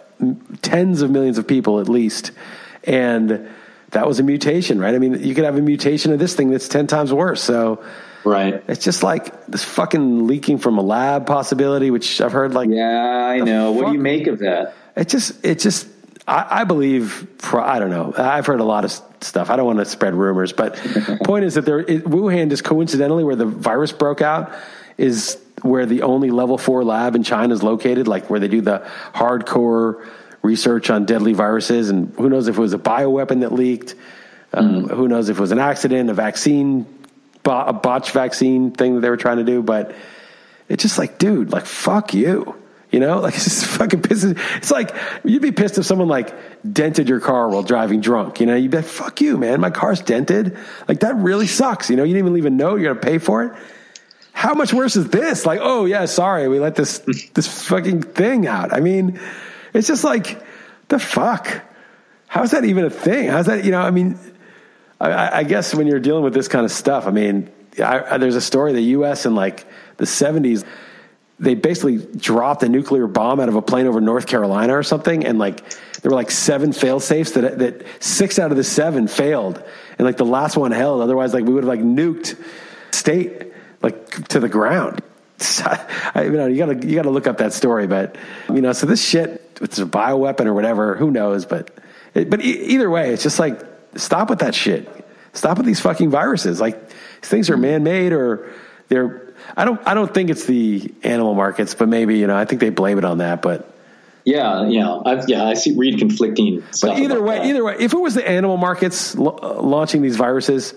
tens of millions of people at least. And that was a mutation, right? I mean, you could have a mutation of this thing that's 10 times worse. So Right. it's just like this fucking leaking from a lab possibility, which I've heard like, Yeah, I know. What do you make of that? it just, it just, I, I believe, pro- I don't know. I've heard a lot of stuff. I don't want to spread rumors, but point is that there, it, Wuhan just coincidentally where the virus broke out is where the only level four lab in China is located, like where they do the hardcore research on deadly viruses. And who knows if it was a bioweapon that leaked? Um, Who knows if it was an accident, a vaccine, a botch vaccine thing that they were trying to do? But it's just like, dude, like, fuck you. You know, like it's just fucking pisses. It's like you'd be pissed if someone like dented your car while driving drunk. You know, you'd be like, "Fuck you, man! My car's dented. Like that really sucks." You know, you didn't even leave a note. You're gonna pay for it. How much worse is this? Like, oh yeah, sorry, we let this this fucking thing out. I mean, it's just like the fuck. How's that even a thing? How's that? You know, I mean, I- I, guess when you're dealing with this kind of stuff, I mean, I, I, there's a story the U.S. in like the 70s, they basically dropped a nuclear bomb out of a plane over North Carolina or something, and like there were like seven fail safes that that six out of the seven failed, and like the last one held. Otherwise, like we would have like nuked state like to the ground. I, you know, you gotta you gotta look up that story, but you know, so this shit, it's a bioweapon or whatever, who knows? But it, but e- either way, it's just like stop with that shit. Stop with these fucking viruses. Like these things are man made or they're. I don't. I don't think it's the animal markets, but maybe you know. I think they blame it on that, but. Yeah, yeah, I, yeah. I see read conflicting. Stuff But either way, that. either way, if it was the animal markets launching these viruses,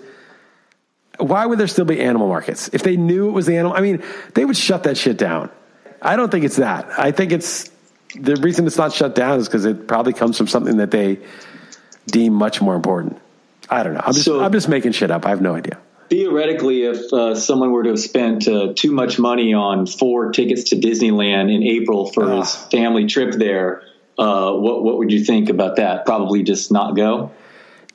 why would there still be animal markets? If they knew it was the animal, I mean, they would shut that shit down. I don't think it's that. I think it's the reason it's not shut down is because it probably comes from something that they deem much more important. I don't know. I'm just, So- I'm just making shit up. I have no idea. Theoretically, if uh, someone were to have spent uh, too much money on four tickets to Disneyland in April for his Ah. family trip there, uh, what what would you think about that? Probably just not go.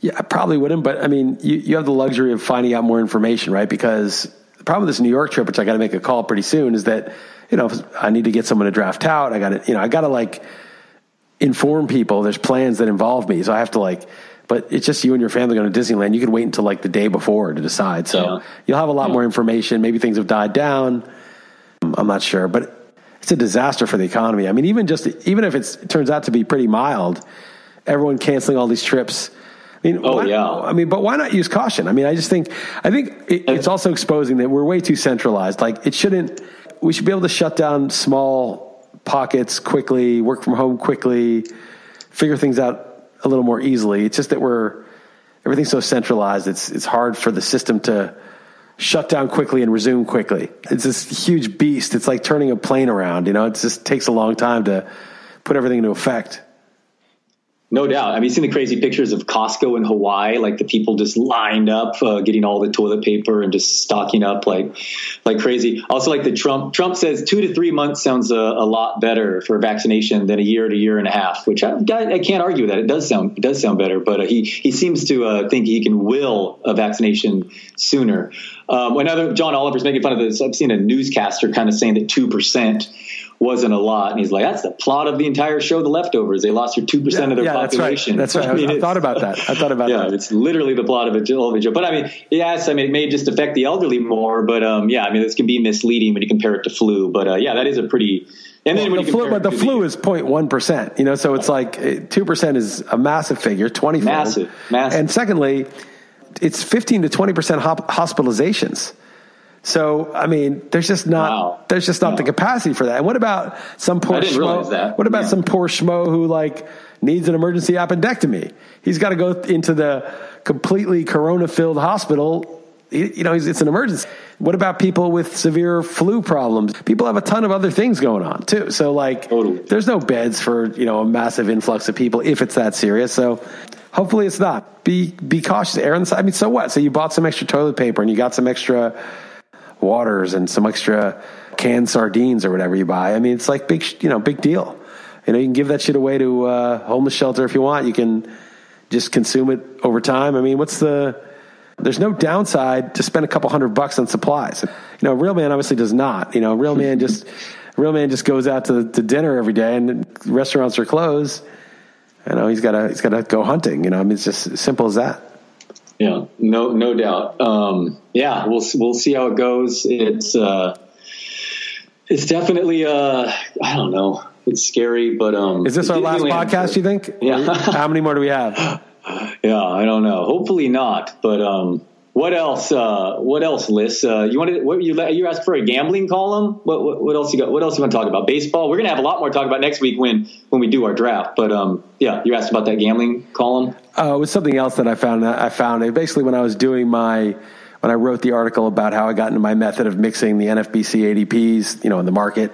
Yeah, I probably wouldn't, but I mean, you, you have the luxury of finding out more information, right? Because the problem with this New York trip, which I got to make a call pretty soon, is that you know I need to get someone to draft out. I got to, you know, I got to like inform people. There's plans that involve me, so I have to like. But it's just you and your family going to Disneyland. You could wait until like the day before to decide. So Yeah. you'll have a lot more information. Maybe things have died down. I'm not sure, but it's a disaster for the economy. I mean, even just even if it's, it turns out to be pretty mild, everyone canceling all these trips. I mean, Oh, why- yeah. I mean, but why not use caution? I mean, I just think I think it, it's also exposing that we're way too centralized. Like, it shouldn't. We should be able to shut down small pockets quickly, work from home quickly, figure things out a little more easily. It's just that we're everything's so centralized. It's it's hard for the system to shut down quickly and resume quickly. It's this huge beast. It's like turning a plane around. You know, it just takes a long time to put everything into effect. No doubt. I mean, you seen the crazy pictures of Costco in Hawaii, like the people just lined up, uh, getting all the toilet paper and just stocking up like, like crazy. Also, like the Trump, Trump says two to three months sounds a, a lot better for vaccination than a year to year and a half, which I, I can't argue with that. It does sound, it does sound better, but uh, he, he seems to uh, think he can will a vaccination sooner. Um, another, John Oliver's making fun of this. I've seen a newscaster kind of saying that 2% wasn't a lot. And he's like, that's the plot of the entire show, The Leftovers. They lost your 2% of their yeah, population. That's right. That's right. I, mean, I thought about that. I thought about yeah, that. it's literally the plot of a television show. But I mean, yes, I mean, it may just affect the elderly more, but um, yeah, I mean, this can be misleading when you compare it to flu. But uh, yeah, that is a pretty. And then Well, when the you flu, but the flu is 0.1 percent. You know, so it's like two percent is a massive figure, twenty Massive, massive. And secondly, it's fifteen to twenty percent hospitalizations. So I mean, there's just not Wow. there's just not Wow. the capacity for that. And what about some poor I didn't schmo? that. What about Yeah. some poor schmo who like needs an emergency appendectomy? He's got to go into the completely corona filled hospital. You know, it's an emergency. What about people with severe flu problems? People have a ton of other things going on too. So like, Totally. there's no beds for you know a massive influx of people if it's that serious. So hopefully it's not. Be be cautious. Err on the side. I mean, so what? So you bought some extra toilet paper and you got some extra waters and some extra canned sardines or whatever you buy. I mean, it's like big, you know, big deal. You know, you can give that shit away to uh, homeless shelter if you want. You can just consume it over time. I mean, what's the? There's no downside to spend a couple hundred bucks on supplies. You know, a real man obviously does not. You know, a real man just, real man just goes out to, to dinner every day, and restaurants are closed. You know, he's got to he's got to go hunting. You know, I mean, it's just as simple as that. Yeah, no, no doubt. Um, yeah, we'll we'll see how it goes. It's uh, it's definitely uh, I don't know. It's scary, but um, Is this our last podcast? You think? Yeah. How many more do we have? Yeah, I don't know. Hopefully not. But um, what else? Uh, what else, Liss? Uh, you wanted what you you asked for a gambling column? What, what what else you got? What else you want to talk about? Baseball. We're gonna have a lot more to talk about next week when when we do our draft. But um, yeah, you asked about that gambling column. Uh, it was something else that I found. I found it basically when I was doing my when I wrote the article about how I got into my method of mixing the NFBC ADPs, you know, in the market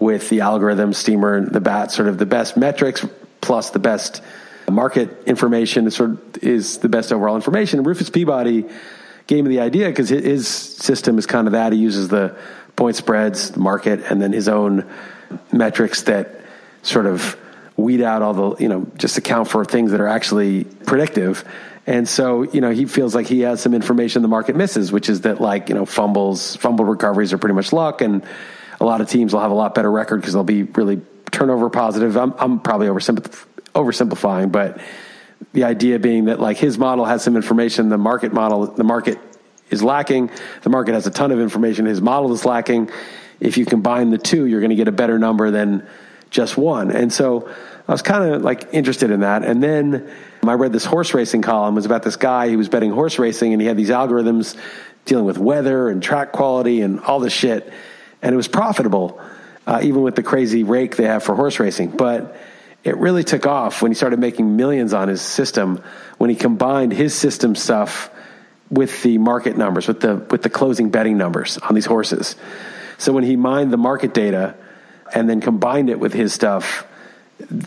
with the algorithm, Steamer, and the BAT, sort of the best metrics plus the best market information. Is sort of is the best overall information. Rufus Peabody gave me the idea because his system is kind of that. He uses the point spreads, the market, and then his own metrics that sort of weed out all the, you know, just account for things that are actually predictive. And so, you know, he feels like he has some information the market misses, which is that like, you know, fumbles, fumble recoveries are pretty much luck. And a lot of teams will have a lot better record because they'll be really turnover positive. I'm, I'm probably oversimplif- oversimplifying, but the idea being that like his model has some information, the market model, the market is lacking. The market has a ton of information. His model is lacking. If you combine the two, you're going to get a better number than just one. And so I was kind of like interested in that. And then I read this horse racing column. It was about this guy who was betting horse racing and he had these algorithms dealing with weather and track quality and all this shit. And it was profitable, uh, even with the crazy rake they have for horse racing. But it really took off when he started making millions on his system when he combined his system stuff with the market numbers, with the with the closing betting numbers on these horses. So when he mined the market data and then combined it with his stuff,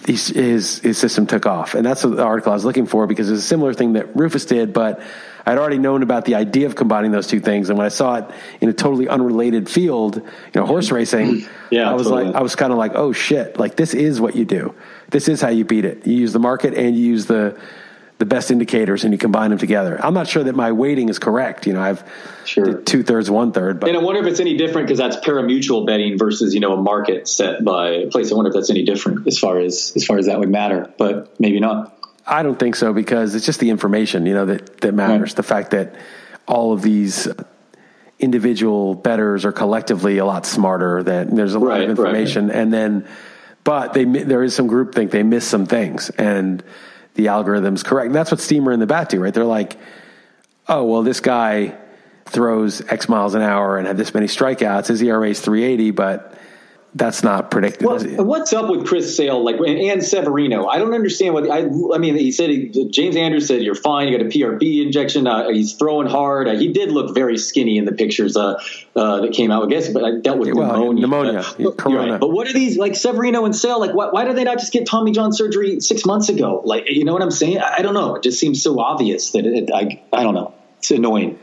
his his, his system took off. And that's the article I was looking for because it's a similar thing that Rufus did, but I'd already known about the idea of combining those two things. And when I saw it in a totally unrelated field, you know, horse racing, Yeah, I was totally. like, I was kind of like, oh shit, like this is what you do. This is how you beat it. You use the market and you use the the best indicators and you combine them together. I'm not sure that my weighting is correct. You know, I've Sure. two thirds, one third, but And I wonder if it's any different because that's parimutuel betting versus you know a market set by a place. I wonder if that's any different as far as as far as that would matter, but maybe not. I don't think so because it's just the information, you know, that, that matters. Right. The fact that all of these individual betters are collectively a lot smarter. That there's a lot Right, of right. information, and then but they there is some group think they miss some things, and the algorithm's correct. And that's what Steamer and the Bat do, right? They're like, oh well, this guy throws X miles an hour and had this many strikeouts. His ERA is 380, but that's not predicted. What, what's up with Chris Sale, like and, and Severino? I don't understand what I. I mean, he said he, James Andrews said you're fine. You got a PRP injection. Uh, he's throwing hard. Uh, he did look very skinny in the pictures uh, uh, that came out. I guess, but I dealt with Well, pneumonia. pneumonia, Uh, corona. right. But what are these like Severino and Sale? Like, why, why did they not just get Tommy John surgery six months ago? Like, you know what I'm saying? I, I don't know. It just seems so obvious that it, I. I don't know. It's annoying.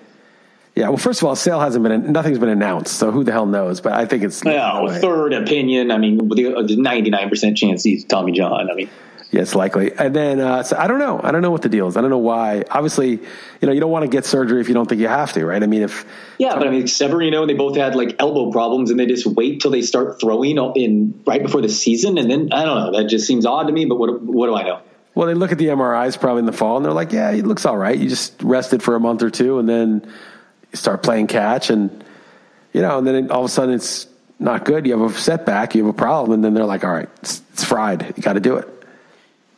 Yeah, well, first of all, Sale hasn't been nothing's been announced, so who the hell knows? But I think it's way. third opinion. I mean, the 99 percent chance he's Tommy John. I mean. Yeah, likely. And then uh, so I don't know. I don't know what the deal is. I don't know why. Obviously, you know, you don't want to get surgery if you don't think you have to, right? I mean, if Yeah, but I mean, Severino and they both had like elbow problems, and they just wait till they start throwing in right before the season, and then I don't know. That just seems odd to me. But what what do I know? well, they look at the MRIs probably in the fall, and they're like, yeah, it looks all right. You just rested for a month or two, and then start playing catch, and you know, and then all of a sudden it's not good. You have a setback, you have a problem, and then they're like, all right, it's, it's fried. You got to do it.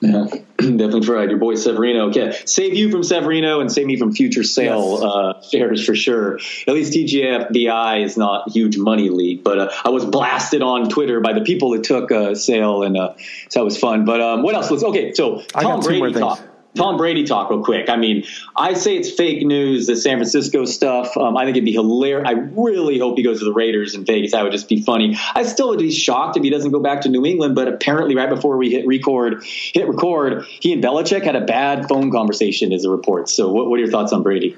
Yeah, definitely fried Your boy Severino. Okay, save you from Severino and save me from future Sale Yes. uh, shares for sure. At least TGFBI is not huge money league, but uh, I was blasted on Twitter by the people that took uh, Sale, and uh, so that was fun. But um, what else? Let's okay. So I Tom got two more Brady things. talk. Tom Brady talk real quick. I mean, I say it's fake news, the San Francisco stuff. Um, I think it'd be hilarious. I really hope he goes to the Raiders in Vegas. That would just be funny. I still would be shocked if he doesn't go back to New England, but apparently right before we hit record, hit record, he and Belichick had a bad phone conversation as a report. So what, what are your thoughts on Brady?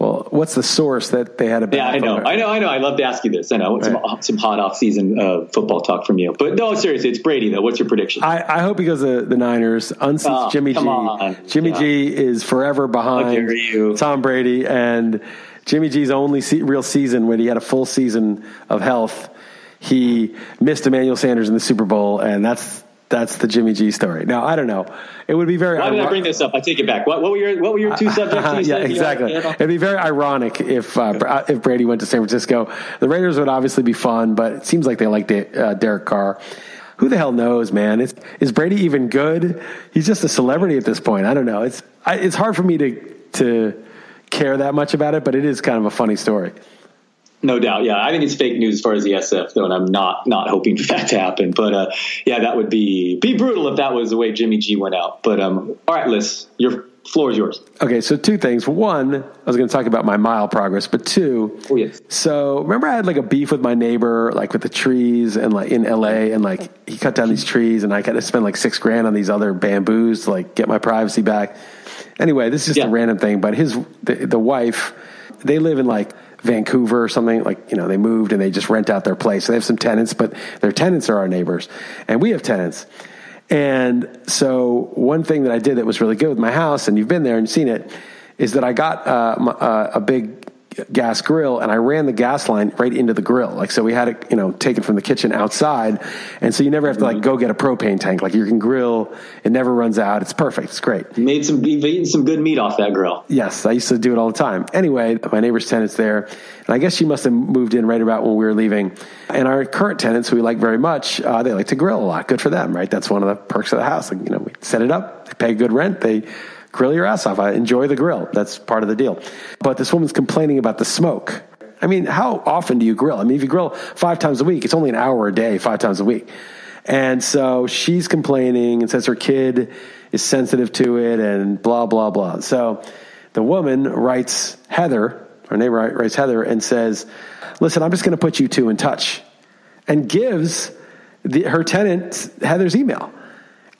Well, what's the source that they had a bad Yeah, I know, I know, I know. I'd love to ask you this. I know some, some hot off season uh, football talk from you, but no, seriously, it's Brady though. What's your prediction? I, I hope he goes to the Niners, unseats Oh, Jimmy G. on. Jimmy Yeah. G is forever behind. Tom Brady, and Jimmy G's only se- real season when he had a full season of health, he missed Emmanuel Sanders in the Super Bowl, and that's that's the Jimmy G story. Now I don't know. It would be very. Why did I bring this up? I take it back. What, what were your What were your two subjects? yeah, exactly. It'd be very ironic if uh, if Brady went to San Francisco. The Raiders would obviously be fun, but it seems like they like uh, Derek Carr. Who the hell knows, man? Is, is Brady even good? He's just a celebrity at this point. I don't know. It's I, it's hard for me to to care that much about it, but it is kind of a funny story. No doubt, yeah. I think it's fake news as far as the SF though, and I'm not not hoping for that to happen. But uh, yeah, that would be be brutal if that was the way Jimmy G went out. But um, all right, Liss, your floor is yours. Okay, so two things. One, I was going to talk about my mile progress, but two, Oh yes, So remember, I had like a beef with my neighbor, like with the trees, and like in LA, and like he cut down these trees, and I got to spend like six grand on these other bamboos to like get my privacy back. Anyway, this is just Yeah. a random thing, but his the, the wife, they live in like Vancouver or something. Like you know, they moved and they just rent out their place. So they have some tenants, but their tenants are our neighbors, and we have tenants. And so one thing that I did that was really good with my house, and you've been there and seen it, is that I got uh, uh, a big gas grill and I ran the gas line right into the grill. Like so we had it, you know, taken from the kitchen outside. And so you never have to like go get a propane tank. Like you can grill, it never runs out. It's perfect. It's great. made some you've eaten some good meat off that grill. Yes, I used to do it all the time. Anyway, my neighbor's tenant's there, and I guess she must have moved in right about when we were leaving. And our current tenants, who we like very much, uh, they like to grill a lot. Good for them, right? That's one of the perks of the house. Like, you know, we set it up, they pay good rent, they grill your ass off. I enjoy the grill. That's part of the deal. But this woman's complaining about the smoke. I mean, how often do you grill? I mean, if you grill five times a week, it's only an hour a day, five times a week. And so she's complaining and says her kid is sensitive to it and blah, blah, blah. So the woman writes Heather, her neighbor writes Heather, and says, Listen, I'm just going to put you two in touch, and gives the, her tenant Heather's email.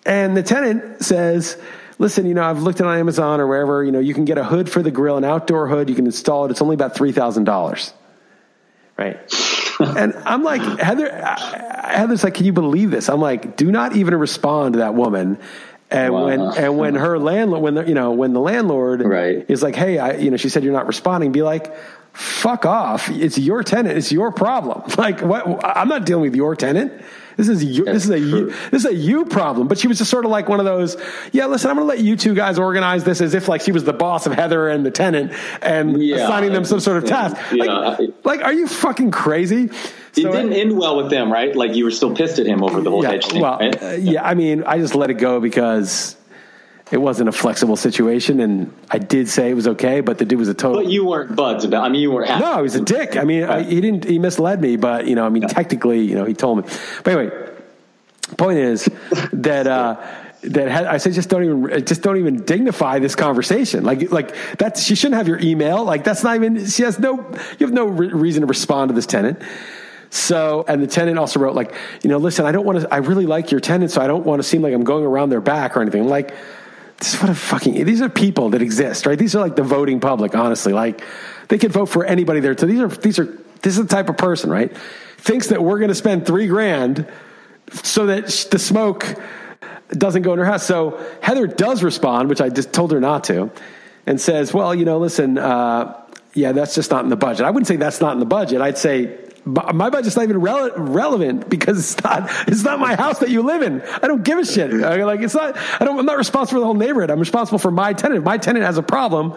And the tenant says, Listen, you know, I've looked it on Amazon or wherever, you know, you can get a hood for the grill, an outdoor hood. You can install it. It's only about $3,000. Right. and I'm like, Heather, uh, Heather's like, can you believe this? I'm like, do not even respond to that woman. And Wow. when, and when her landlord, when the, you know, when the landlord Right. is like, Hey, I, you know, she said you're not responding, be like, fuck off. It's your tenant. It's your problem. Like what? I'm not dealing with your tenant. This is you, this is a you, this is a you problem. But she was just sort of like one of those. Yeah, listen, I'm going to let you two guys organize this as if like she was the boss of Heather and the tenant and Yeah. assigning them some sort of task. Yeah. Like, like, are you fucking crazy? It So- didn't end well with them, right? Like you were still pissed at him over the whole yeah, hedge thing. well, right? uh, yeah. I mean, I just let it go because it wasn't a flexible situation, and I did say it was okay, but the dude was a total. but you weren't buds about. I mean, you weren't. No, he was a dick. I mean, I, he didn't. He misled me, but you know, I mean, technically, you know, he told me. But anyway, point is that uh, that had, I said, just don't even, just don't even dignify this conversation. Like, like that's she shouldn't have your email. Like, that's not even. She has no. You have no re- reason to respond to this tenant. So, and the tenant also wrote like, you know, listen, I don't want to. I really like your tenant, so I don't want to seem like I'm going around their back or anything. I'm like. This is what a fucking. These are people that exist, right? These are like the voting public. Honestly, like they could vote for anybody there. So these are these are this is the type of person, right? Thinks that we're going to spend three grand so that the smoke doesn't go in her house. So Heather does respond, which I just told her not to, and says, "Well, you know, listen, uh, yeah, that's just not in the budget. I wouldn't say that's not in the budget. I'd say." "Bu- My budget's not even rele- relevant because it's not. It's not my house that you live in. I don't give a shit. I- Like it's not. I don't. I'm not responsible for the whole neighborhood. I'm responsible for my tenant. If my tenant has a problem,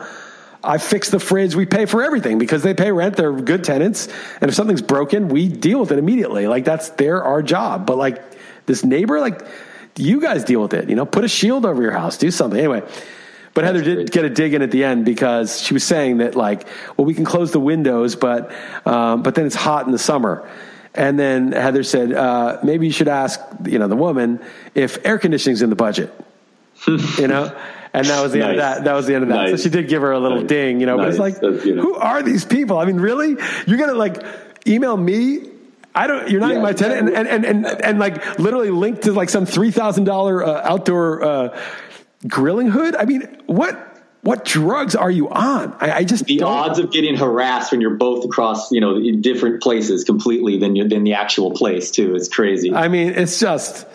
I fix the fridge. We pay for everything because they pay rent. They're good tenants. And if something's broken, we deal with it immediately. Like that's their our job. But like this neighbor, like you guys deal with it. You know, put a shield over your house. Do something anyway. But Heather did get a dig in at the end because she was saying that like, well, we can close the windows, but um, but then it's hot in the summer. And then Heather said, uh, maybe you should ask, you know, the woman if air conditioning's in the budget. you know, and that was the end of that. That was the end of that. Nice. So she did give her a little Nice. ding, you know. But it's like, who are these people? I mean, really? You're gonna like email me? I don't. You're not Yeah. even my tenant, and and and, and, and like literally linked to like some three thousand dollar uh, outdoor uh, grilling hood. I mean, what what drugs are you on? I, I just the don't. odds of getting harassed when you're both across, you know, in different places completely than you, than the actual place too is crazy. I mean, it's just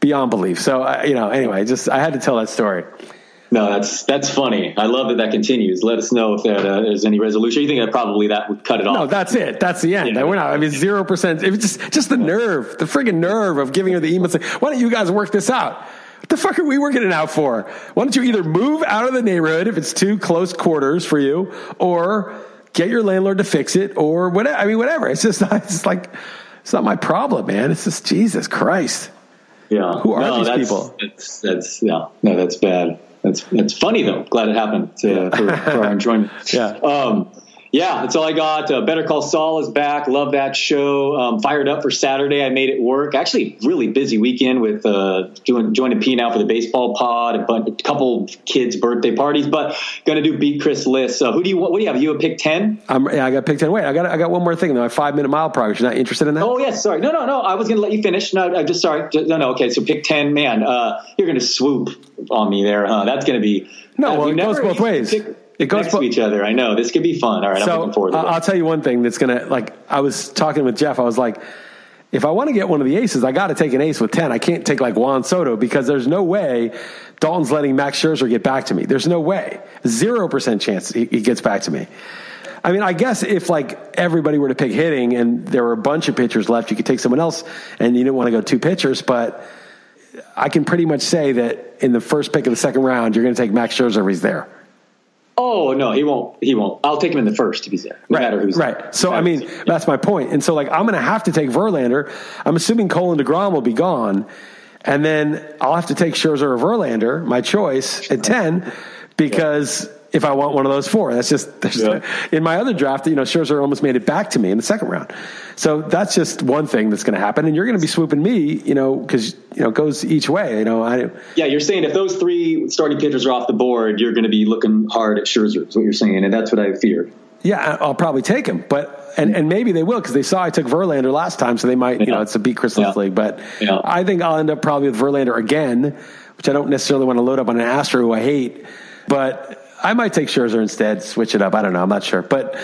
beyond belief. So uh, you know, anyway, just I had to tell that story. no, that's that's funny. I love that that continues. Let us know if there, uh, there's any resolution. You think that probably that would cut it off? No, that's it. That's the end. Yeah. We're not. I mean, zero percent. It's just just the nerve, the friggin' nerve of giving her the email. Saying, Why don't you guys work this out? What the fuck are we working it out for? Why don't you either move out of the neighborhood if it's too close quarters for you, or get your landlord to fix it, or whatever. I mean, whatever. It's just not. It's just like it's not my problem, man. It's just Jesus Christ. Yeah. Who are no, these that's, people? That's, that's yeah. No, that's bad. That's that's funny though. Glad it happened to, for, for our enjoyment. Yeah. Um, yeah, that's all I got. Uh, Better Call Saul is back. Love that show. Um, fired up for Saturday. I made it work. Actually, really busy weekend with uh, doing joining P now for the baseball pod. A, bunch, a couple kids' birthday parties, but gonna do beat Chris Liss. So who do you want? what do you have? You have pick ten? I'm, yeah, I got picked ten. Wait, I got I got one more thing though. My five minute mile progress. You're not interested in that? Oh yes, sorry. No, no, no. I was going to let you finish. No, I'm just sorry. No, no. Okay, so pick ten. Man, uh, you're going to swoop on me there, huh? That's going to be No, well, we it never goes both ways. pick It goes next bo- to each other. I know this could be fun. All right, I'm looking forward to it. I'll tell you one thing that's gonna like. I was talking with Jeff. I was like, if I want to get one of the aces, I got to take an ace with ten. I can't take like Juan Soto because there's no way Dalton's letting Max Scherzer get back to me. There's no way. Zero percent chance he, he gets back to me. I mean, I guess if like everybody were to pick hitting and there were a bunch of pitchers left, you could take someone else, and you didn't want to go two pitchers, but. I can pretty much say that in the first pick of the second round, you're going to take Max Scherzer if he's there. Oh no, he won't. He won't. I'll take him in the first if he's there. No matter who's there. right. So I mean, that's my point. And so like I'm going to have to take Verlander. I'm assuming Cole and deGrom will be gone, and then I'll have to take Scherzer or Verlander, my choice at ten, because if I want one of those four, that's just there's Yeah. in my other draft. You know, Scherzer almost made it back to me in the second round. So that's just one thing that's going to happen, and you're going to be swooping me. You know, because you know it goes each way. You know, I. yeah, you're saying if those three starting pitchers are off the board, you're going to be looking hard at Scherzer. Is what you're saying, and that's what I feared. Yeah, I'll probably take him, but and, and maybe they will because they saw I took Verlander last time, so they might, you know, it's a beat Chris Liss Yeah. League. But Yeah. I think I'll end up probably with Verlander again, which I don't necessarily want to load up on an Astro who I hate, but I might take Scherzer instead, switch it up. I don't know, I'm not sure, but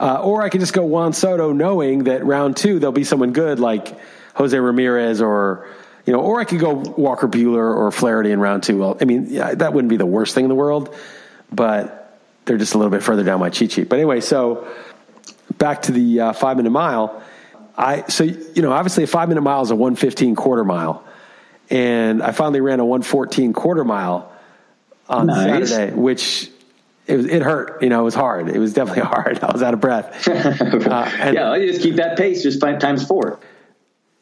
uh, or I could just go Juan Soto, knowing that round two there'll be someone good like Jose Ramirez or. You know, or I could go Walker Buehler or Flaherty in round two. Well, I mean, yeah, that wouldn't be the worst thing in the world, but they're just a little bit further down my cheat sheet. But anyway, so back to the uh, five minute mile. I so you know obviously a five minute mile is a one fifteen quarter mile, and I finally ran a one fourteen quarter mile on Nice. Saturday, which it was, it hurt. You know, it was hard. It was definitely hard. I was out of breath. Uh, and yeah, you just keep that pace, just five times four.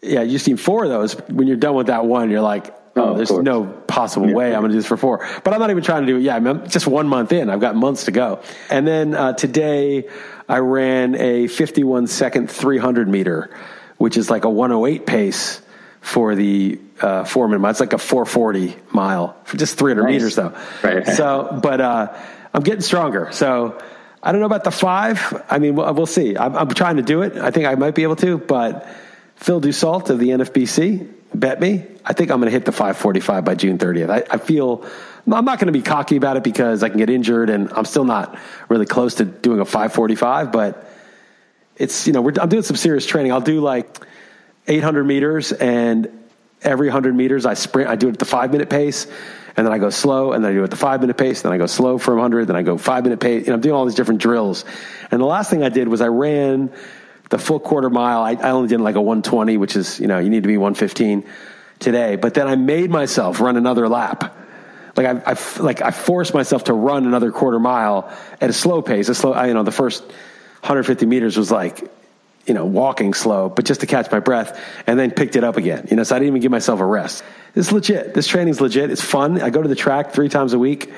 yeah, you seen four of those. When you're done with that one, you're like, Oh, oh, there's course. no possible way I'm going to do this for four. But I'm not even trying to do it. Yeah, I'm just one month in. I've got months to go. And then uh, today, I ran a 51 second 300 meter, which is like a 108 pace for the uh, four minute mile. It's like a 440 mile for just 300 Nice. meters though. Right. So, but uh, I'm getting stronger. So I don't know about the five. I mean, we'll, we'll see. I'm, I'm trying to do it. I think I might be able to, but Phil Dussault of the NFBC bet me. I think I'm going to hit the 545 by June 30th. I, I feel I'm not going to be cocky about it because I can get injured and I'm still not really close to doing a 545, but it's, you know, I'm doing some serious training. I'll do like 800 meters and every 100 meters I sprint, I do it at the five minute pace and then I go slow and then I do it at the five minute pace. Then I go slow for a 100. Then I go five minute pace. And I'm doing all these different drills. And the last thing I did was I ran the full quarter mile. I, I only did like a 120, which is, you know, you need to be 115 today. But then I made myself run another lap. Like I, I like I forced myself to run another quarter mile at a slow pace. A slow, I, you know, the first 150 meters was like, you know, walking slow, but just to catch my breath, and then picked it up again. You know, so I didn't even give myself a rest. It's legit. This training's legit. It's fun. I go to the track three times a week.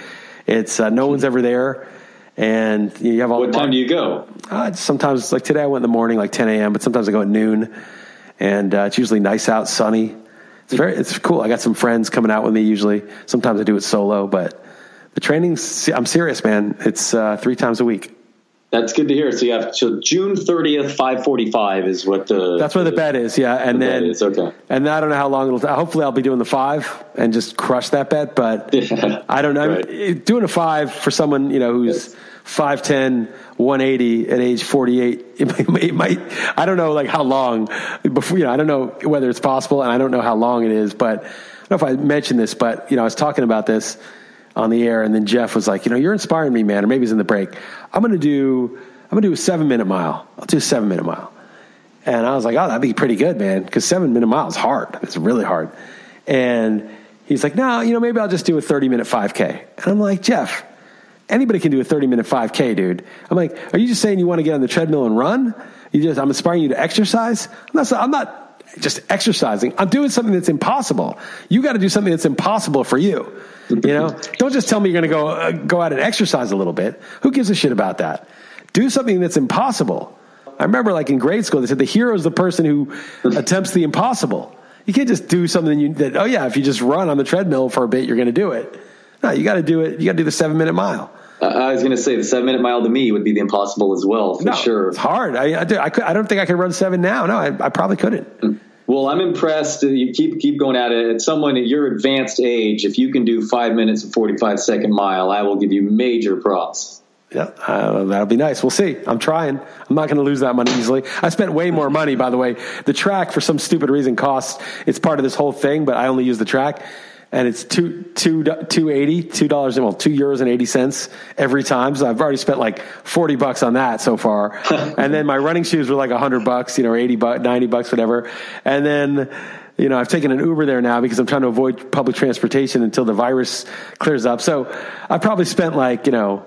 It's uh, no one's ever there, and you have all. What the time do you go? uh, sometimes like today I went in the morning, like 10 a.m., but sometimes I go at noon, and uh, it's usually nice out, sunny. It's very, it's cool. I got some friends coming out with me usually. Sometimes I do it solo, but the training's, I'm serious, man. It's uh, three times a week. That's good to hear. So you have so June thirtieth, five forty-five is what the That's where the bet is, yeah. And The then, is, okay. and I don't know how long it'll. Hopefully, I'll be doing the five and just crush that bet. But Yeah. I don't know. Right. It- Doing a five for someone you know who's 5'10", 180 at age forty eight, it might, it might. I don't know like how long before. You know, I don't know whether it's possible, and I don't know how long it is. But I don't know if I mentioned this, but you know, I was talking about this on the air, and then Jeff was like, you know, you're inspiring me, man. Or maybe it's in the break. I'm to do. I'm to do a seven minute mile. I'll do a seven minute mile. And I was like, oh, that'd be pretty good, man. Because seven minute mile is hard. It's really hard. And he's like, no, you know, maybe I'll just do a 30 minute 5K. And I'm like, Jeff, anybody can do a 30 minute 5K, dude. I'm like, are you just saying you want to get on the treadmill and run? You just, I'm inspiring you to exercise? I'm not, I'm not just exercising. I'm doing something that's impossible. You got to do something that's impossible for you. You know, don't just tell me you're going to go uh, go out and exercise a little bit. Who gives a shit about that? Do something that's impossible. I remember, like in grade school, they said the hero is the person who attempts the impossible. You can't just do something you, that. Oh yeah, if you just run on the treadmill for a bit, you're going to do it. No, you got to do it. You got to do the seven minute mile. I was going to say the seven minute mile to me would be the impossible as well for no, sure. it's hard. I, I, do- I, could, I don't think I could run seven now. No, I, I probably couldn't. Well, I'm impressed. You keep keep going at it. At someone at your advanced age, if you can do five minutes and forty five second mile, I will give you major props. Yeah, uh, that'll be nice. We'll see. I'm trying. I'm not going to lose that money easily. I spent way more money, by the way. The track, for some stupid reason, costs. It's part of this whole thing, but I only use the track, and it's two two two eighty, two dollars, well, two euros and eighty cents every time. So I've already spent like forty bucks on that so far. and then my running shoes were like hundred bucks, you know, eighty bucks, ninety bucks, whatever. And then. You know, I've taken an Uber there now because I'm trying to avoid public transportation until the virus clears up. So I probably spent like, you know,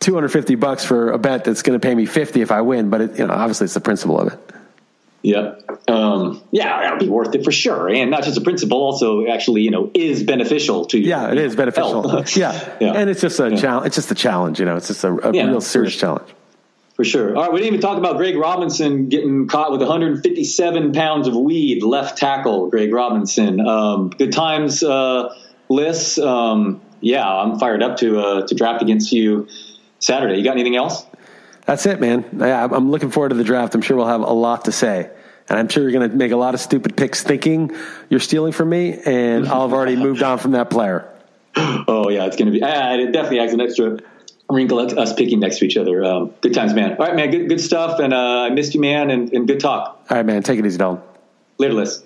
250 bucks for a bet that's going to pay me 50 if I win, but it, you know, obviously it's the principle of it. Yep. Um, yeah, that'll be worth it for sure. And not just a principle, also actually, you know, is beneficial to you. Yeah, it is beneficial. yeah. Yeah. And it's just a Yeah. challenge. It's just a challenge, you know, it's just a, a Yeah, real serious sure. challenge. For sure. All right, we didn't even talk about Greg Robinson getting caught with 157 pounds of weed, left tackle, Greg Robinson. Um, good times, uh, Liss. Um, yeah, I'm fired up to uh, to draft against you Saturday. You got anything else? That's it, man. Yeah, I'm looking forward to the draft. I'm sure we'll have a lot to say. And I'm sure you're going to make a lot of stupid picks thinking you're stealing from me, and I'll have already moved on from that player. Oh yeah, it's going to be. Ah, it definitely adds an extra wrinkle us picking next to each other. Um, good times, man. All right, man. Good good stuff, and uh, I missed you, man, and, and good talk. All right, man. Take it easy, Dalton. Later, Liss.